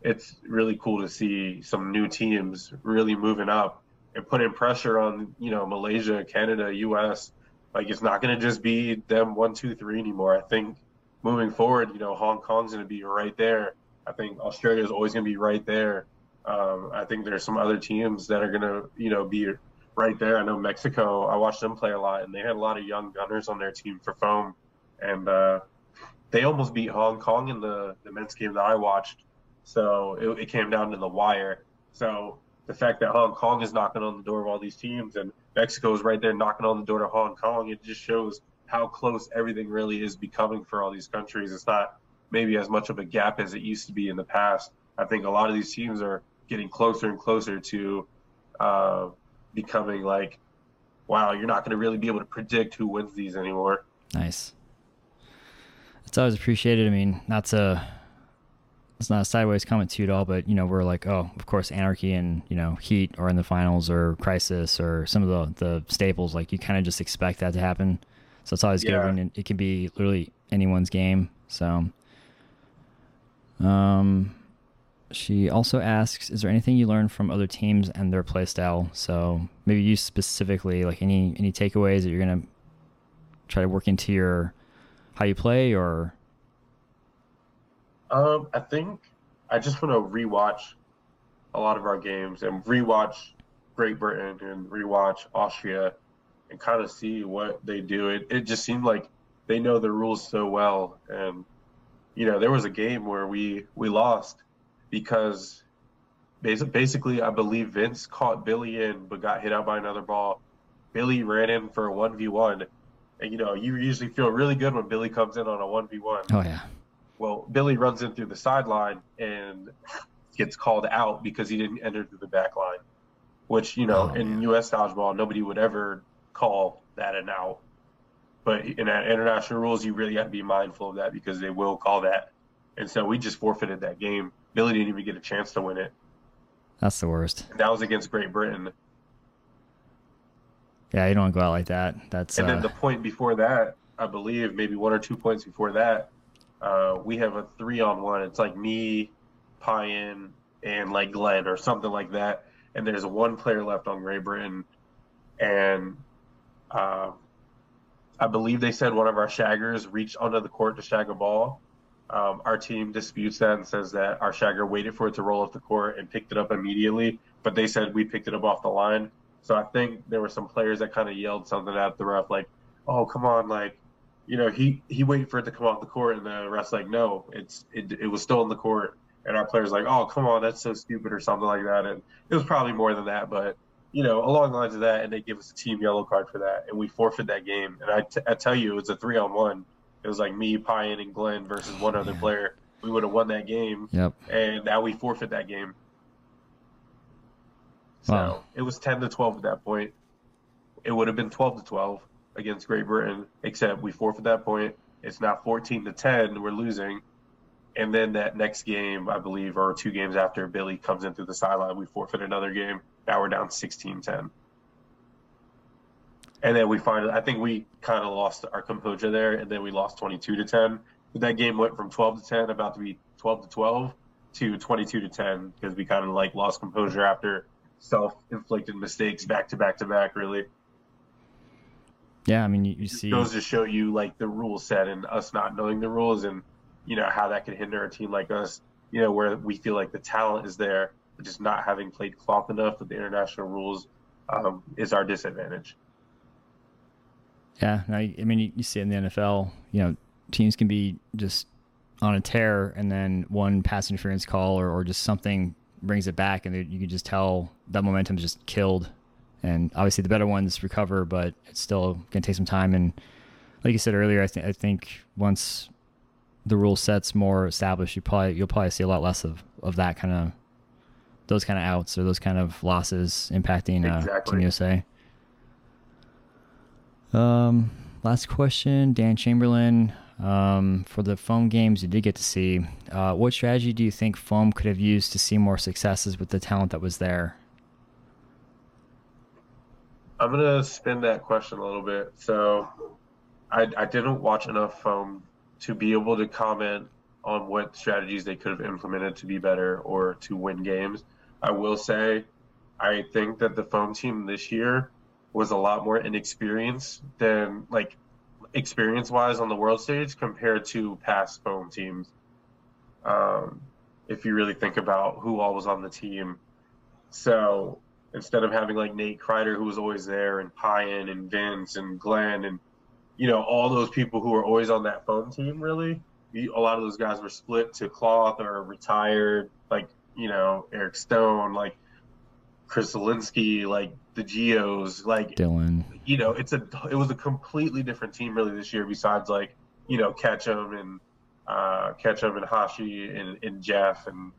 it's really cool to see some new teams really moving up and putting pressure on, you know, Malaysia, Canada, U.S. Like it's not going to just be them one, two, three anymore. I think moving forward, you know, Hong Kong's going to be right there. I think Australia is always going to be right there. Um, I think there's some other teams that are going to, you know, be right there. I know Mexico. I watched them play a lot, and they had a lot of young gunners on their team for foam, and uh, they almost beat Hong Kong in the the men's game that I watched. So it, it came down to the wire. So the fact that Hong Kong is knocking on the door of all these teams, and Mexico is right there knocking on the door to Hong Kong, it just shows how close everything really is becoming for all these countries. It's not maybe as much of a gap as it used to be in the past. I think a lot of these teams are getting closer and closer to uh, becoming like, wow, you're not going to really be able to predict who wins these anymore. Nice. It's always appreciated. I mean, not to it's not a sideways comment to you at all, but you know, we're like, oh, of course, anarchy and you know, heat are in the finals or crisis or some of the the staples. Like you kind of just expect that to happen. So it's always Yeah. good when it, it can be literally anyone's game. So, um, she also asks, is there anything you learned from other teams and their play style? So maybe you specifically, like any any takeaways that you're gonna try to work into your how you play or Um, I think I just want to rewatch a lot of our games and rewatch Great Britain and rewatch Austria and kind of see what they do. It, it just seemed like they know the rules so well. And you know, there was a game where we we lost because basically, I believe Vince caught Billy in, but got hit out by another ball. Billy ran in for a one v one, and you know, you usually feel really good when Billy comes in on a one v one. Oh yeah. Well, Billy runs in through the sideline and gets called out because he didn't enter through the back line, which you know, oh, in U.S. dodgeball, nobody would ever call that an out. But in international rules, you really have to be mindful of that because they will call that. And so we just forfeited that game. Billy didn't even get a chance to win it. That's the worst. And that was against Great Britain. Yeah, you don't go out like that. That's and uh... then the point before that, I believe, maybe one or two points before that, uh, we have a three on one. It's like me, Payan, and like Glenn or something like that. And there's one player left on Great Britain, and uh, I believe they said one of our shaggers reached onto the court to shag a ball. Um, our team disputes that and says that our shagger waited for it to roll off the court and picked it up immediately, but they said we picked it up off the line. So I think there were some players that kind of yelled something at the ref, like, "Oh, come on!" Like, you know, he he waited for it to come off the court, and the ref's like, "No, it's it, it was still in the court." And our players like, "Oh, come on, that's so stupid," or something like that. And it was probably more than that, but you know, along the lines of that, and they give us a team yellow card for that, and we forfeit that game. And I, t- I tell you, it was a three on one. It was like me, Payan, and Glenn versus one other player. We would have won that game. Yep. And now we forfeit that game. So wow. it was ten to twelve at that point. It would have been twelve to twelve against Great Britain, except we forfeit that point. It's now fourteen to ten. We're losing. And then that next game, I believe, or two games after Billy comes in through the sideline, we forfeit another game. Now we're down 16-10. And then we find, I think we kind of lost our composure there, and then we lost 22 to 10. That game went from 12 to 10, about to be 12 to 12, to 22 to 10 because we kind of like lost composure after self-inflicted mistakes back to back to back. Really. Yeah, I mean, you, you see, it goes to show you like the rule set and us not knowing the rules, and you know how that could hinder a team like us. You know where we feel like the talent is there, but just not having played cloth enough with the international rules um, is our disadvantage. Yeah, I, I mean, you, you see in the NFL. You know, teams can be just on a tear, and then one pass interference call or, or just something brings it back, and you can just tell that momentum is just killed. And obviously, the better ones recover, but it's still going to take some time. And like you said earlier, I think I think once the rule sets more established, you probably you'll probably see a lot less of, of that kind of those kind of outs or those kind of losses impacting uh, exactly. Team USA. Um, last question, Dan Chamberlain. Um, for the foam games you did get to see, uh, what strategy do you think foam could have used to see more successes with the talent that was there? I'm gonna spin that question a little bit. So, I, I didn't watch enough foam to be able to comment on what strategies they could have implemented to be better or to win games. I will say, I think that the foam team this year was a lot more inexperienced than like experience wise on the world stage compared to past foam teams. Um, if you really think about who all was on the team. So instead of having like Nate Kreider, who was always there, and Payan and Vince and Glenn and you know all those people who were always on that foam team, really, a lot of those guys were split to cloth or retired. Like you know, Eric Stone, like Chris Zelinsky, like the Geos, like Dylan. You know, it's a it was a completely different team really this year. Besides like you know Ketchum and uh, Ketchum and Hashi and, and Jeff and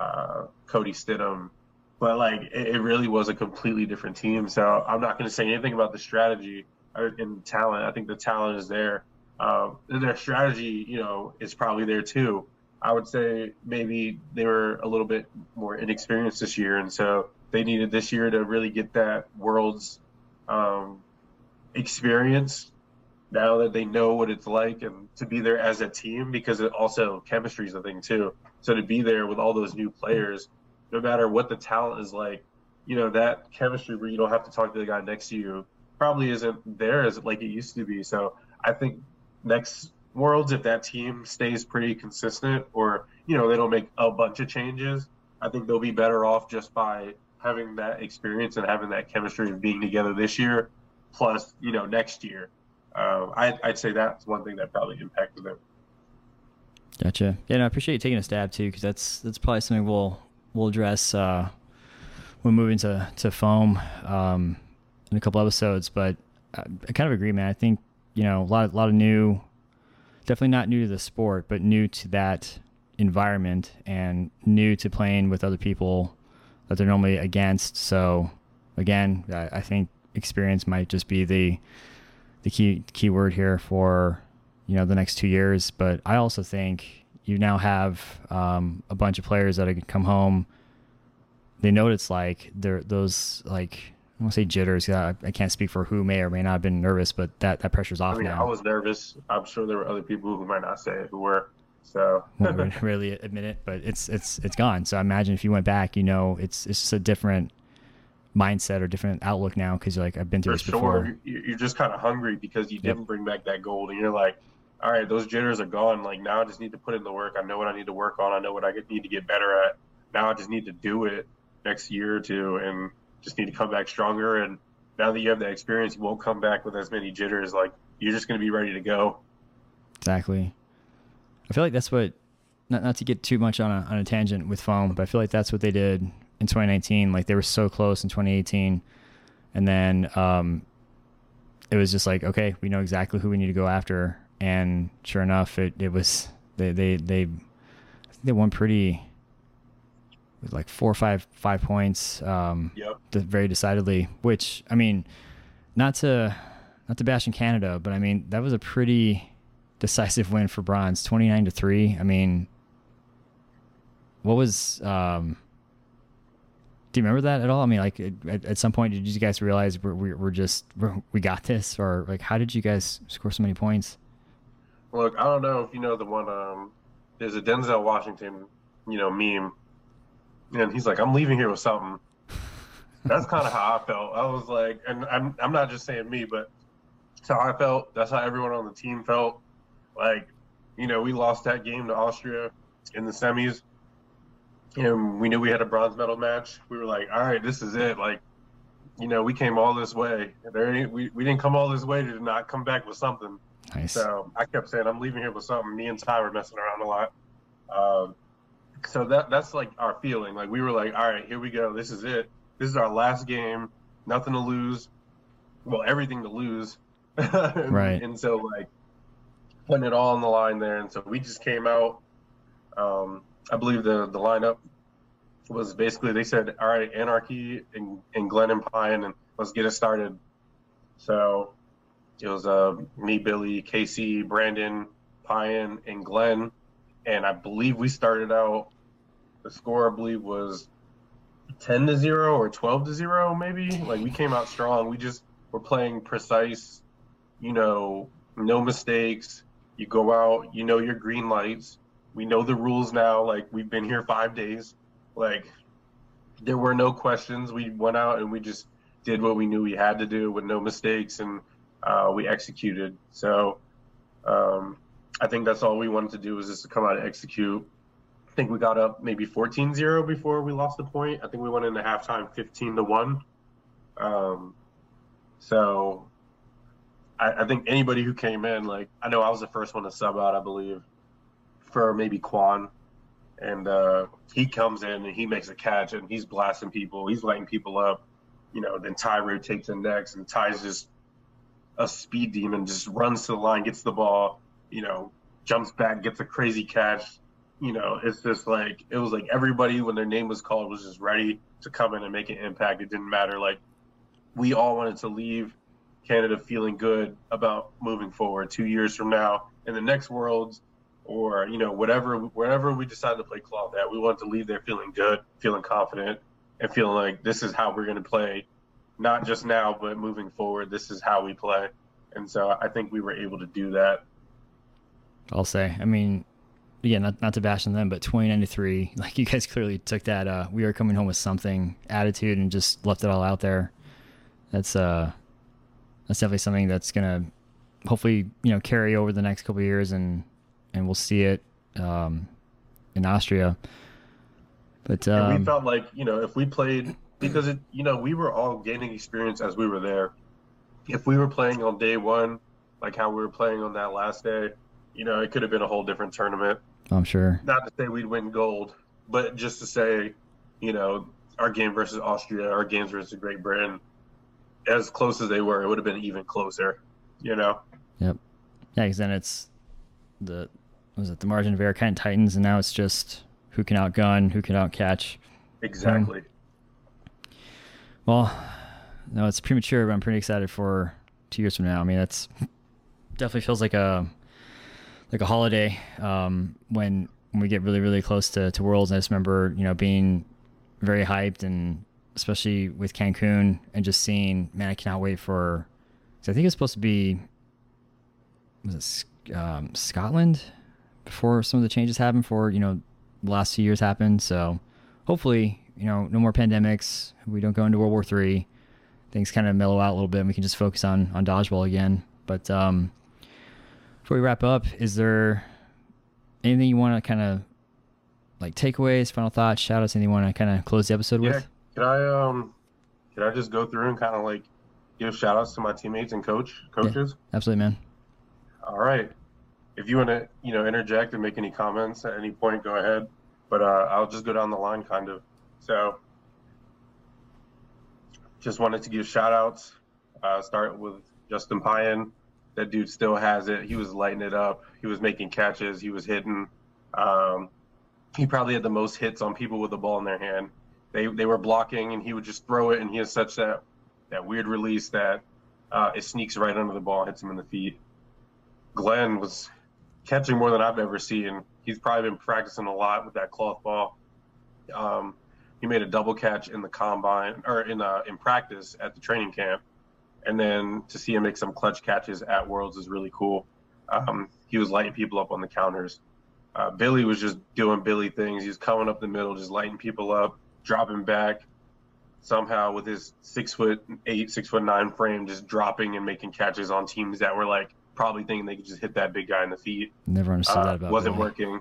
uh, Cody Stidham, but like it, it, really was a completely different team. So I'm not going to say anything about the strategy or in talent. I think the talent is there. Um, their strategy, you know, is probably there too. I would say maybe they were a little bit more inexperienced this year, and so they needed this year to really get that world's um, experience. Now that they know what it's like, and to be there as a team, because it also chemistry is a thing too. So to be there with all those new players, no matter what the talent is like, you know that chemistry where you don't have to talk to the guy next to you probably isn't there as like it used to be. So I think next worlds if that team stays pretty consistent or you know they don't make a bunch of changes i think they'll be better off just by having that experience and having that chemistry of being together this year plus you know next year uh, I, I'd say that's one thing that probably impacted them. Gotcha. Yeah, no, I appreciate you taking a stab too, because that's that's probably something we'll we'll address uh, when moving to to foam um, in a couple episodes. But I, I kind of agree, man. I think you know a lot of, a lot of new, definitely not new to the sport, but new to that environment and new to playing with other people that they're normally against. So again, I, I think experience might just be the the key key word here for you know the next two years. But I also think you now have um, a bunch of players that can come home. They know what it's like. They're those like I won't say jitters. I, I can't speak for who may or may not have been nervous, but that that pressure's off I mean, now. I was nervous. I'm sure there were other people who might not say it who were. So won't really admit it, but it's it's it's gone. So I imagine if you went back, you know, it's it's just a different mindset or different outlook now because you're like I've been through for this sure, before. you- you're just kind of hungry because you didn't bring back that gold, and you're like, all right, those jitters are gone. Like now, I just need to put in the work. I know what I need to work on. I know what I need to get better at. Now I just need to do it next year or two, and just need to come back stronger. And now that you have that experience, you won't come back with as many jitters. Like you're just going to be ready to go. Exactly. I feel like that's what not not to get too much on a on a tangent with foam, but I feel like that's what they did in 2019. Like they were so close in 2018, and then um, it was just like, okay, we know exactly who we need to go after, and sure enough, it it was they they they I think they won pretty with like four or five five points. Um, Yep. very decidedly. Which I mean, not to not to bash in Canada, but I mean that was a pretty decisive win for bronze, twenty nine to three. I mean, what was? Um, do you remember that at all? I mean, like at, at some point, did you guys realize we're we're, we're just we're, we got this, or like how did you guys score so many points? Look, I don't know if you know the one. Um, there's a Denzel Washington, you know, meme, and he's like, "I'm leaving here with something." That's kind of how I felt. I was like, and I'm I'm not just saying me, but that's how I felt. That's how everyone on the team felt. Like, you know, we lost that game to Austria in the semis, and we knew we had a bronze medal match. We were like, all right, this is it. Like, you know, we came all this way. There, ain't- we we didn't come all this way to not come back with something. Nice. So I kept saying, I'm leaving here with something. Me and Ty were messing around a lot. Um, so that that's like our feeling. Like we were like, all right, here we go. This is it. This is our last game. Nothing to lose. Well, everything to lose. and, Right. And so like putting it all on the line there. And so we just came out. Um, I believe the the lineup was basically they said, all right, Anarchy and, and Glenn and Pine, and let's get it started. So it was uh, me, Billy, Casey, Brandon, Payan, and Glenn. And I believe we started out, the score, I believe, was 10 to 0 or 12 to 0, maybe. Like we came out strong. We just were playing precise, you know, no mistakes. You go out, you know your green lights. We know the rules now. Like we've been here five days. Like there were no questions. We went out and we just did what we knew we had to do with no mistakes and uh, we executed. So um, I think that's all we wanted to do was just to come out and execute. I think we got up maybe 14-0 before we lost the point. I think we went into halftime 15 to one. Um, so I, I think anybody who came in, like I know I was the first one to sub out, I believe, for maybe Quan, and uh, he comes in and he makes a catch and he's blasting people, he's lighting people up. You know, then Ty takes in next, and Ty's just a speed demon, just runs to the line, gets the ball, you know, jumps back, gets a crazy catch. You know, it's just like it was like everybody when their name was called was just ready to come in and make an impact. It didn't matter. Like we all wanted to leave Canada feeling good about moving forward two years from now in the next worlds or you know whatever wherever we decide to play cloth at we want to leave there feeling good feeling confident and feeling like this is how we're going to play not just now but moving forward this is how we play and so i think we were able to do that I'll say. I mean, yeah, not not to bash on them, but 2093, like you guys clearly took that uh we are coming home with something attitude and just left it all out there. That's uh that's definitely something that's going to hopefully, you know, carry over the next couple of years and and we'll see it um in Austria. But um we felt like you know if we played because it you know we were all gaining experience as we were there if we were playing on day one like how we were playing on that last day, you know, it could have been a whole different tournament. I'm sure. Not to say we'd win gold, but just to say, you know, our game versus Austria, our games versus Great Britain, as close as they were, it would have been even closer. You know. Yep. Yeah, because then it's the was it the margin of error kind of tightens, and now it's just who can outgun, who can outcatch. Exactly. Um, well, no, it's premature, but I'm pretty excited for two years from now. I mean, that's definitely feels like a like a holiday um, when when we get really really close to, to Worlds. And I just remember you know being very hyped and especially with Cancun and just seeing man, I cannot wait for. Cause I think it's supposed to be was it um, Scotland before some of the changes happened for you know the last few years happened. So hopefully you know no more pandemics. We don't go into World War Three. Things kind of mellow out a little bit, and we can just focus on on dodgeball again. But um, before we wrap up, is there anything you want to kind of like takeaways, final thoughts, shout outs, anything you want to kind of close the episode yeah, with? Can I um can I just go through and kind of like give shout outs to my teammates and coach coaches? Yeah, absolutely, man. All right. If you want to, you know, interject and make any comments at any point, go ahead. But uh, I'll just go down the line, kind of. So, just wanted to give shout outs. Uh, start with Justin Payan. That dude still has it. He was lighting it up. He was making catches. He was hitting. Um, he probably had the most hits on people with the ball in their hand. They they were blocking, and he would just throw it, and he has such that that weird release that uh, it sneaks right under the ball, hits him in the feet. Glenn was catching more than I've ever seen. He's probably been practicing a lot with that cloth ball. Um, he made a double catch in the combine or in uh, in practice at the training camp, and then to see him make some clutch catches at Worlds is really cool. Um, he was lighting people up on the counters. Uh, Billy was just doing Billy things. He was coming up the middle, just lighting people up, dropping back. Somehow, with his six foot eight, six foot nine frame, just dropping and making catches on teams that were like probably thinking they could just hit that big guy in the feet. Never understood Uh, that about wasn't Billy. working.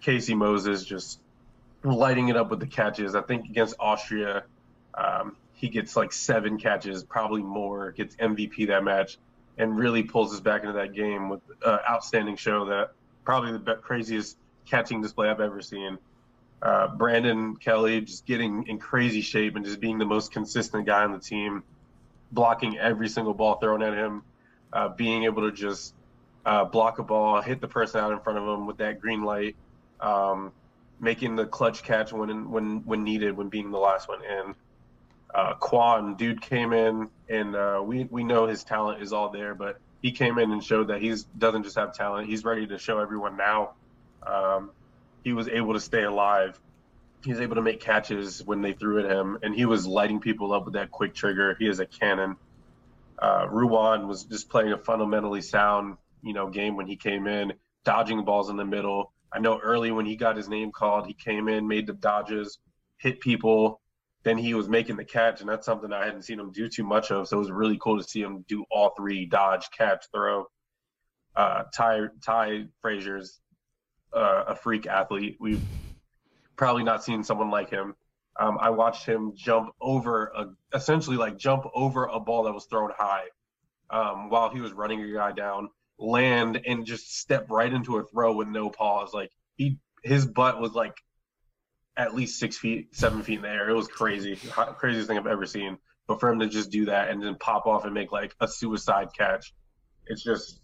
Casey Moses just lighting it up with the catches. I think against Austria, um, he gets like seven catches, probably more. Gets MVP that match, and really pulls us back into that game with uh, outstanding show. That probably the craziest catching display I've ever seen. Uh, Brandon Kelly just getting in crazy shape and just being the most consistent guy on the team, blocking every single ball thrown at him, uh, being able to just uh, block a ball, hit the person out in front of him with that green light, um, making the clutch catch when when when needed, when being the last one in. Uh, Quan, dude came in, and uh, we we know his talent is all there, but he came in and showed that he's doesn't just have talent; he's ready to show everyone now. Um, he was able to stay alive. He was able to make catches when they threw at him, and he was lighting people up with that quick trigger. He is a cannon. Uh, Ruwan was just playing a fundamentally sound, you know, game when he came in, dodging balls in the middle. I know early when he got his name called, he came in, made the dodges, hit people. Then he was making the catch, and that's something I hadn't seen him do too much of. So it was really cool to see him do all three: dodge, catch, throw. Uh, Ty Ty Frazier's uh, a freak athlete. We've probably not seen someone like him. Um, I watched him jump over a, essentially like jump over a ball that was thrown high um, while he was running a guy down, land and just step right into a throw with no pause. Like he, his butt was like at least six feet, seven feet in the air. It was crazy, craziest thing I've ever seen. But for him to just do that and then pop off and make like a suicide catch, it's just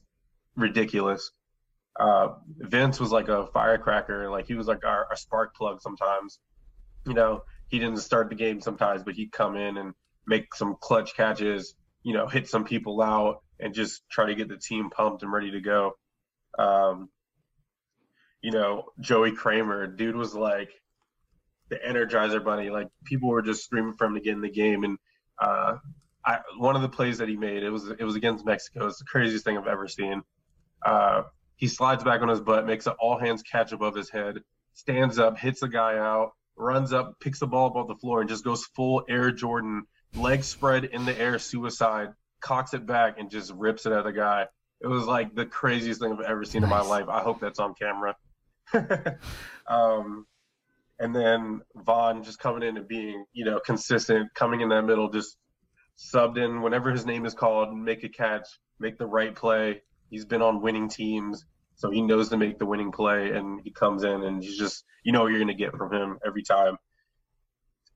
ridiculous. Uh, Vince was like a firecracker. Like he was like our, our spark plug sometimes. You know, he didn't start the game sometimes, but he'd come in and make some clutch catches, you know, hit some people out and just try to get the team pumped and ready to go. Um, you know, Joey Kramer, dude was like the Energizer Bunny. Like people were just screaming for him to get in the game. And uh, I, one of the plays that he made, it was it was against Mexico. It's the craziest thing I've ever seen. Uh, he slides back on his butt, makes an all hands catch above his head, stands up, hits a guy out, runs up, picks the ball above the floor, and just goes full Air Jordan, leg spread in the air, suicide, cocks it back, and just rips it at the guy. It was like the craziest thing I've ever seen in my life. I hope that's on camera. um, and then Vaughn just coming in and being, you know, consistent, coming in that middle, just subbed in whenever his name is called, make a catch, make the right play. He's been on winning teams, so he knows to make the winning play, and he comes in and he's just you know what you're gonna get from him every time.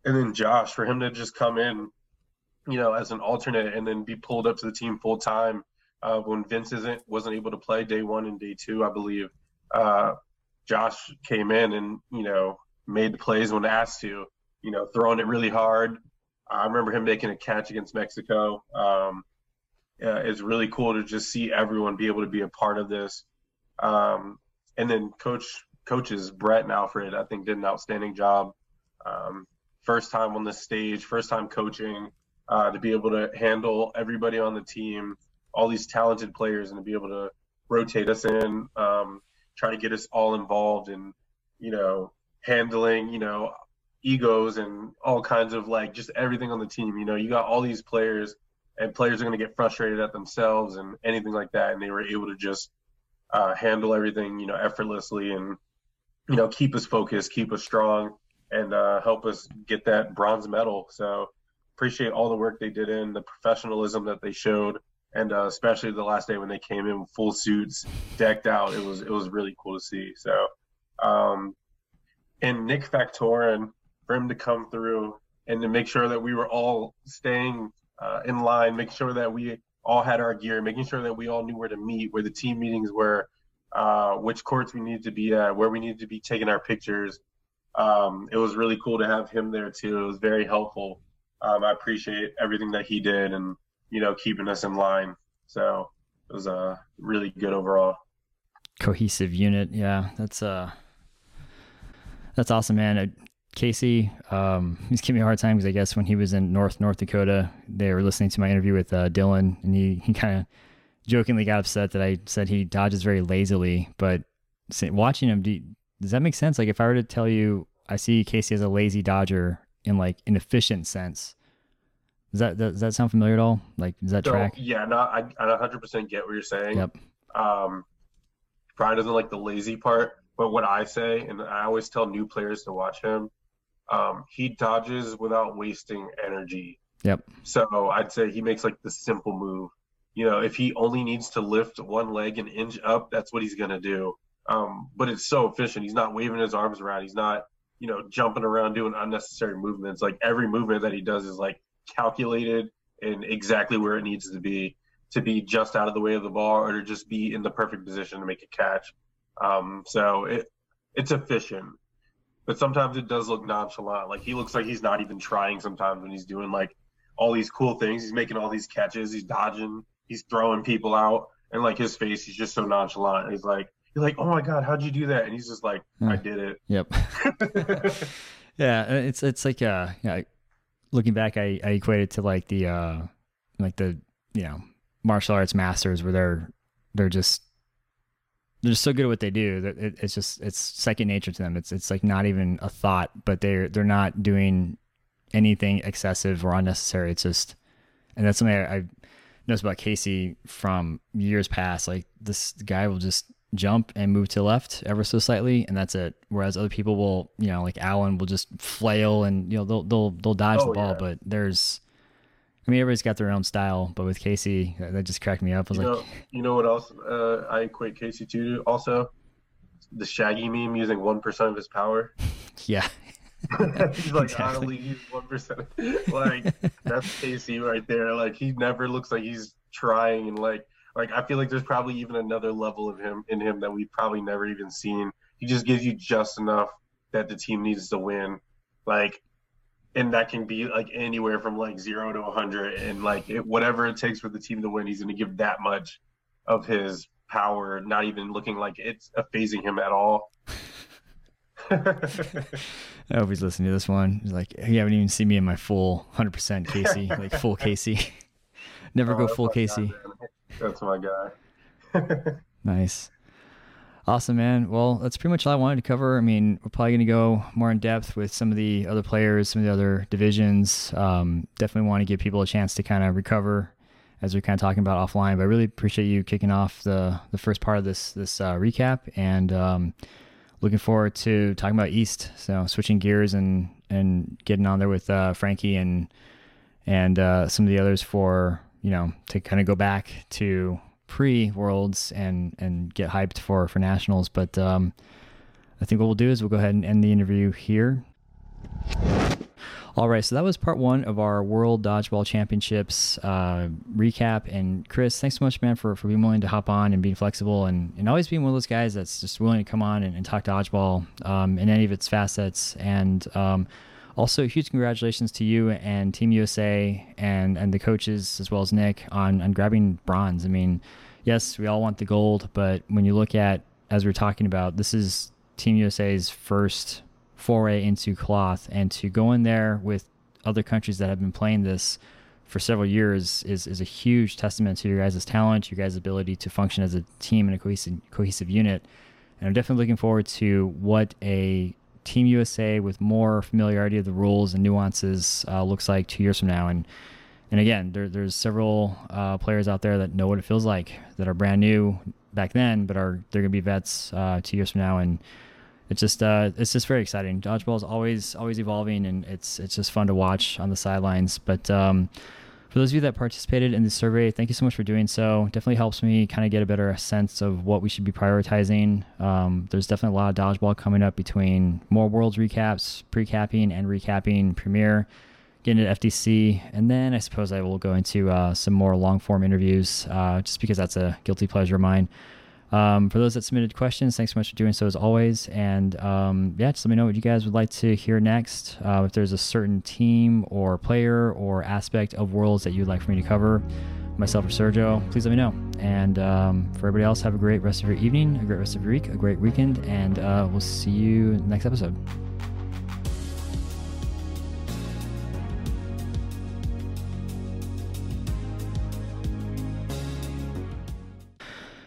And then Josh, for him to just come in, you know, as an alternate and then be pulled up to the team full time uh, when Vince isn't wasn't able to play day one and day two, I believe. Uh, Josh came in and you know made the plays when asked to, you know, throwing it really hard. I remember him making a catch against Mexico. Um, uh, it's really cool to just see everyone be able to be a part of this. Um, and then coach coaches Brett and Alfred, I think, did an outstanding job. Um, first time on the stage, first time coaching, uh, to be able to handle everybody on the team, all these talented players, and to be able to rotate us in, um, try to get us all involved in, you know, handling, you know, egos and all kinds of like just everything on the team. You know, you got all these players, and players are going to get frustrated at themselves and anything like that, and they were able to just uh, handle everything, you know, effortlessly and you know keep us focused, keep us strong, and uh, help us get that bronze medal. So appreciate all the work they did in the professionalism that they showed. And uh, especially the last day when they came in full suits, decked out, it was it was really cool to see. So, um, and Nick Factorin for him to come through and to make sure that we were all staying uh, in line, making sure that we all had our gear, making sure that we all knew where to meet, where the team meetings were, uh, which courts we needed to be at, where we needed to be taking our pictures. Um, it was really cool to have him there too. It was very helpful. Um, I appreciate everything that he did and you know keeping us in line. So it was a really good overall. Cohesive unit, yeah. That's uh, that's awesome, man. Uh, Casey, um, he's giving me a hard time because I guess when he was in North North Dakota, they were listening to my interview with uh, Dylan, and he he kind of jokingly got upset that I said he dodges very lazily. But watching him, do, does that make sense? Like if I were to tell you I see Casey as a lazy dodger in like an efficient sense, does that does that sound familiar at all? Like does that so, track? Yeah, no, I I 100% get what you're saying. Yep. Um, Brian doesn't like the lazy part, but what I say, and I always tell new players to watch him, um, he dodges without wasting energy. Yep. So I'd say he makes like the simple move. You know, if he only needs to lift one leg an inch up, that's what he's gonna do. Um, but it's so efficient. He's not waving his arms around. He's not, you know, jumping around doing unnecessary movements. Like every movement that he does is like calculated and exactly where it needs to be to be just out of the way of the ball or to just be in the perfect position to make a catch. Um, so it it's efficient, but sometimes it does look nonchalant. Like he looks like he's not even trying sometimes when he's doing like all these cool things. He's making all these catches. He's dodging. He's throwing people out, and like his face, he's just so nonchalant. He's like, you're like, oh my god, how'd you do that? And he's just like, I did it. Yep. yeah, it's it's like uh, yeah, looking back, I, I equate it to like the uh, like the you know martial arts masters where they're they're just they're just so good at what they do that it, it's just it's second nature to them. It's it's like not even a thought, but they're they're not doing anything excessive or unnecessary. It's just, and that's something I, I noticed about Casey from years past. Like this guy will just jump and move to the left ever so slightly, and that's it. Whereas other people will, you know, like Allen will just flail and you know they'll they'll they'll dodge oh, the ball, yeah. but there's. I mean, everybody's got their own style, but with Casey, that just cracked me up. I was you like, know, you know what else uh, I equate Casey to? Also, the Shaggy meme using one percent of his power. Yeah. He's like, exactly. I only use one percent. like that's Casey right there. Like he never looks like he's trying, and like like I feel like there's probably even another level of him in him that we've probably never even seen. He just gives you just enough that the team needs to win. Like and that can be like anywhere from like zero to 100 and like it, whatever it takes for the team to win he's going to give that much of his power not even looking like it's fazing him at all I hope he's listening to this one. He's like, you haven't even seen me in my full 100% Casey, like full Casey. Never oh, go full Casey. That's my guy. nice. Awesome, man. Well, that's pretty much all I wanted to cover. I mean, we're probably going to go more in depth with some of the other players, some of the other divisions. Um, definitely want to give people a chance to kind of recover as we're kind of talking about offline. But I really appreciate you kicking off the the first part of this this uh, recap, and um, looking forward to talking about East. So switching gears and and getting on there with uh, Frankie and and uh, some of the others for you know, to kind of go back to pre worlds and and get hyped for for nationals. But um, I think what we'll do is we'll go ahead and end the interview here. All right, so that was part one of our World Dodgeball Championships uh, recap. And Kris, thanks so much, man, for, for being willing to hop on and being flexible and, and always being one of those guys that's just willing to come on and, and talk dodgeball um, in any of its facets. And um, also, huge congratulations to you and Team USA and, and the coaches, as well as Nick, on, on grabbing bronze. I mean, yes, we all want the gold, but when you look at, as we are talking about, this is Team USA's first foray into cloth and to go in there with other countries that have been playing this for several years is, is a huge testament to your guys' talent, your guys' ability to function as a team and a cohesive, cohesive unit. And I'm definitely looking forward to what a Team USA with more familiarity of the rules and nuances uh, looks like two years from now. And and again, there, there's several uh, players out there that know what it feels like that are brand new back then, but are they're gonna be vets uh, two years from now. And it's just uh, it's just very exciting. Dodgeball is always always evolving, and it's it's just fun to watch on the sidelines. But um, for those of you that participated in the survey, thank you so much for doing so. Definitely helps me kind of get a better sense of what we should be prioritizing. Um, there's definitely a lot of dodgeball coming up between more worlds recaps, pre-capping, and recapping premiere, Getting at FDC, and then I suppose I will go into uh, some more long form interviews, uh, just because that's a guilty pleasure of mine. Um, for those that submitted questions, thanks so much for doing so as always. And um, yeah, just let me know what you guys would like to hear next. Uh, if there's a certain team or player or aspect of Worlds that you'd like for me to cover, myself or Sergio, please let me know. And um, for everybody else, have a great rest of your evening, a great rest of your week, a great weekend, and uh, we'll see you next episode.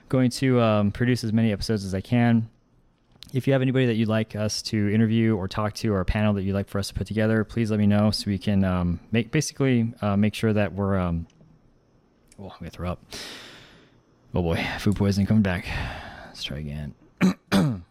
Going to um, produce as many episodes as I can. If you have anybody that you'd like us to interview or talk to, or a panel that you'd like for us to put together, please let me know so we can um, make basically uh, make sure that we're. Um, oh, I'm gonna throw up. Oh boy, food poisoning coming back. Let's try again.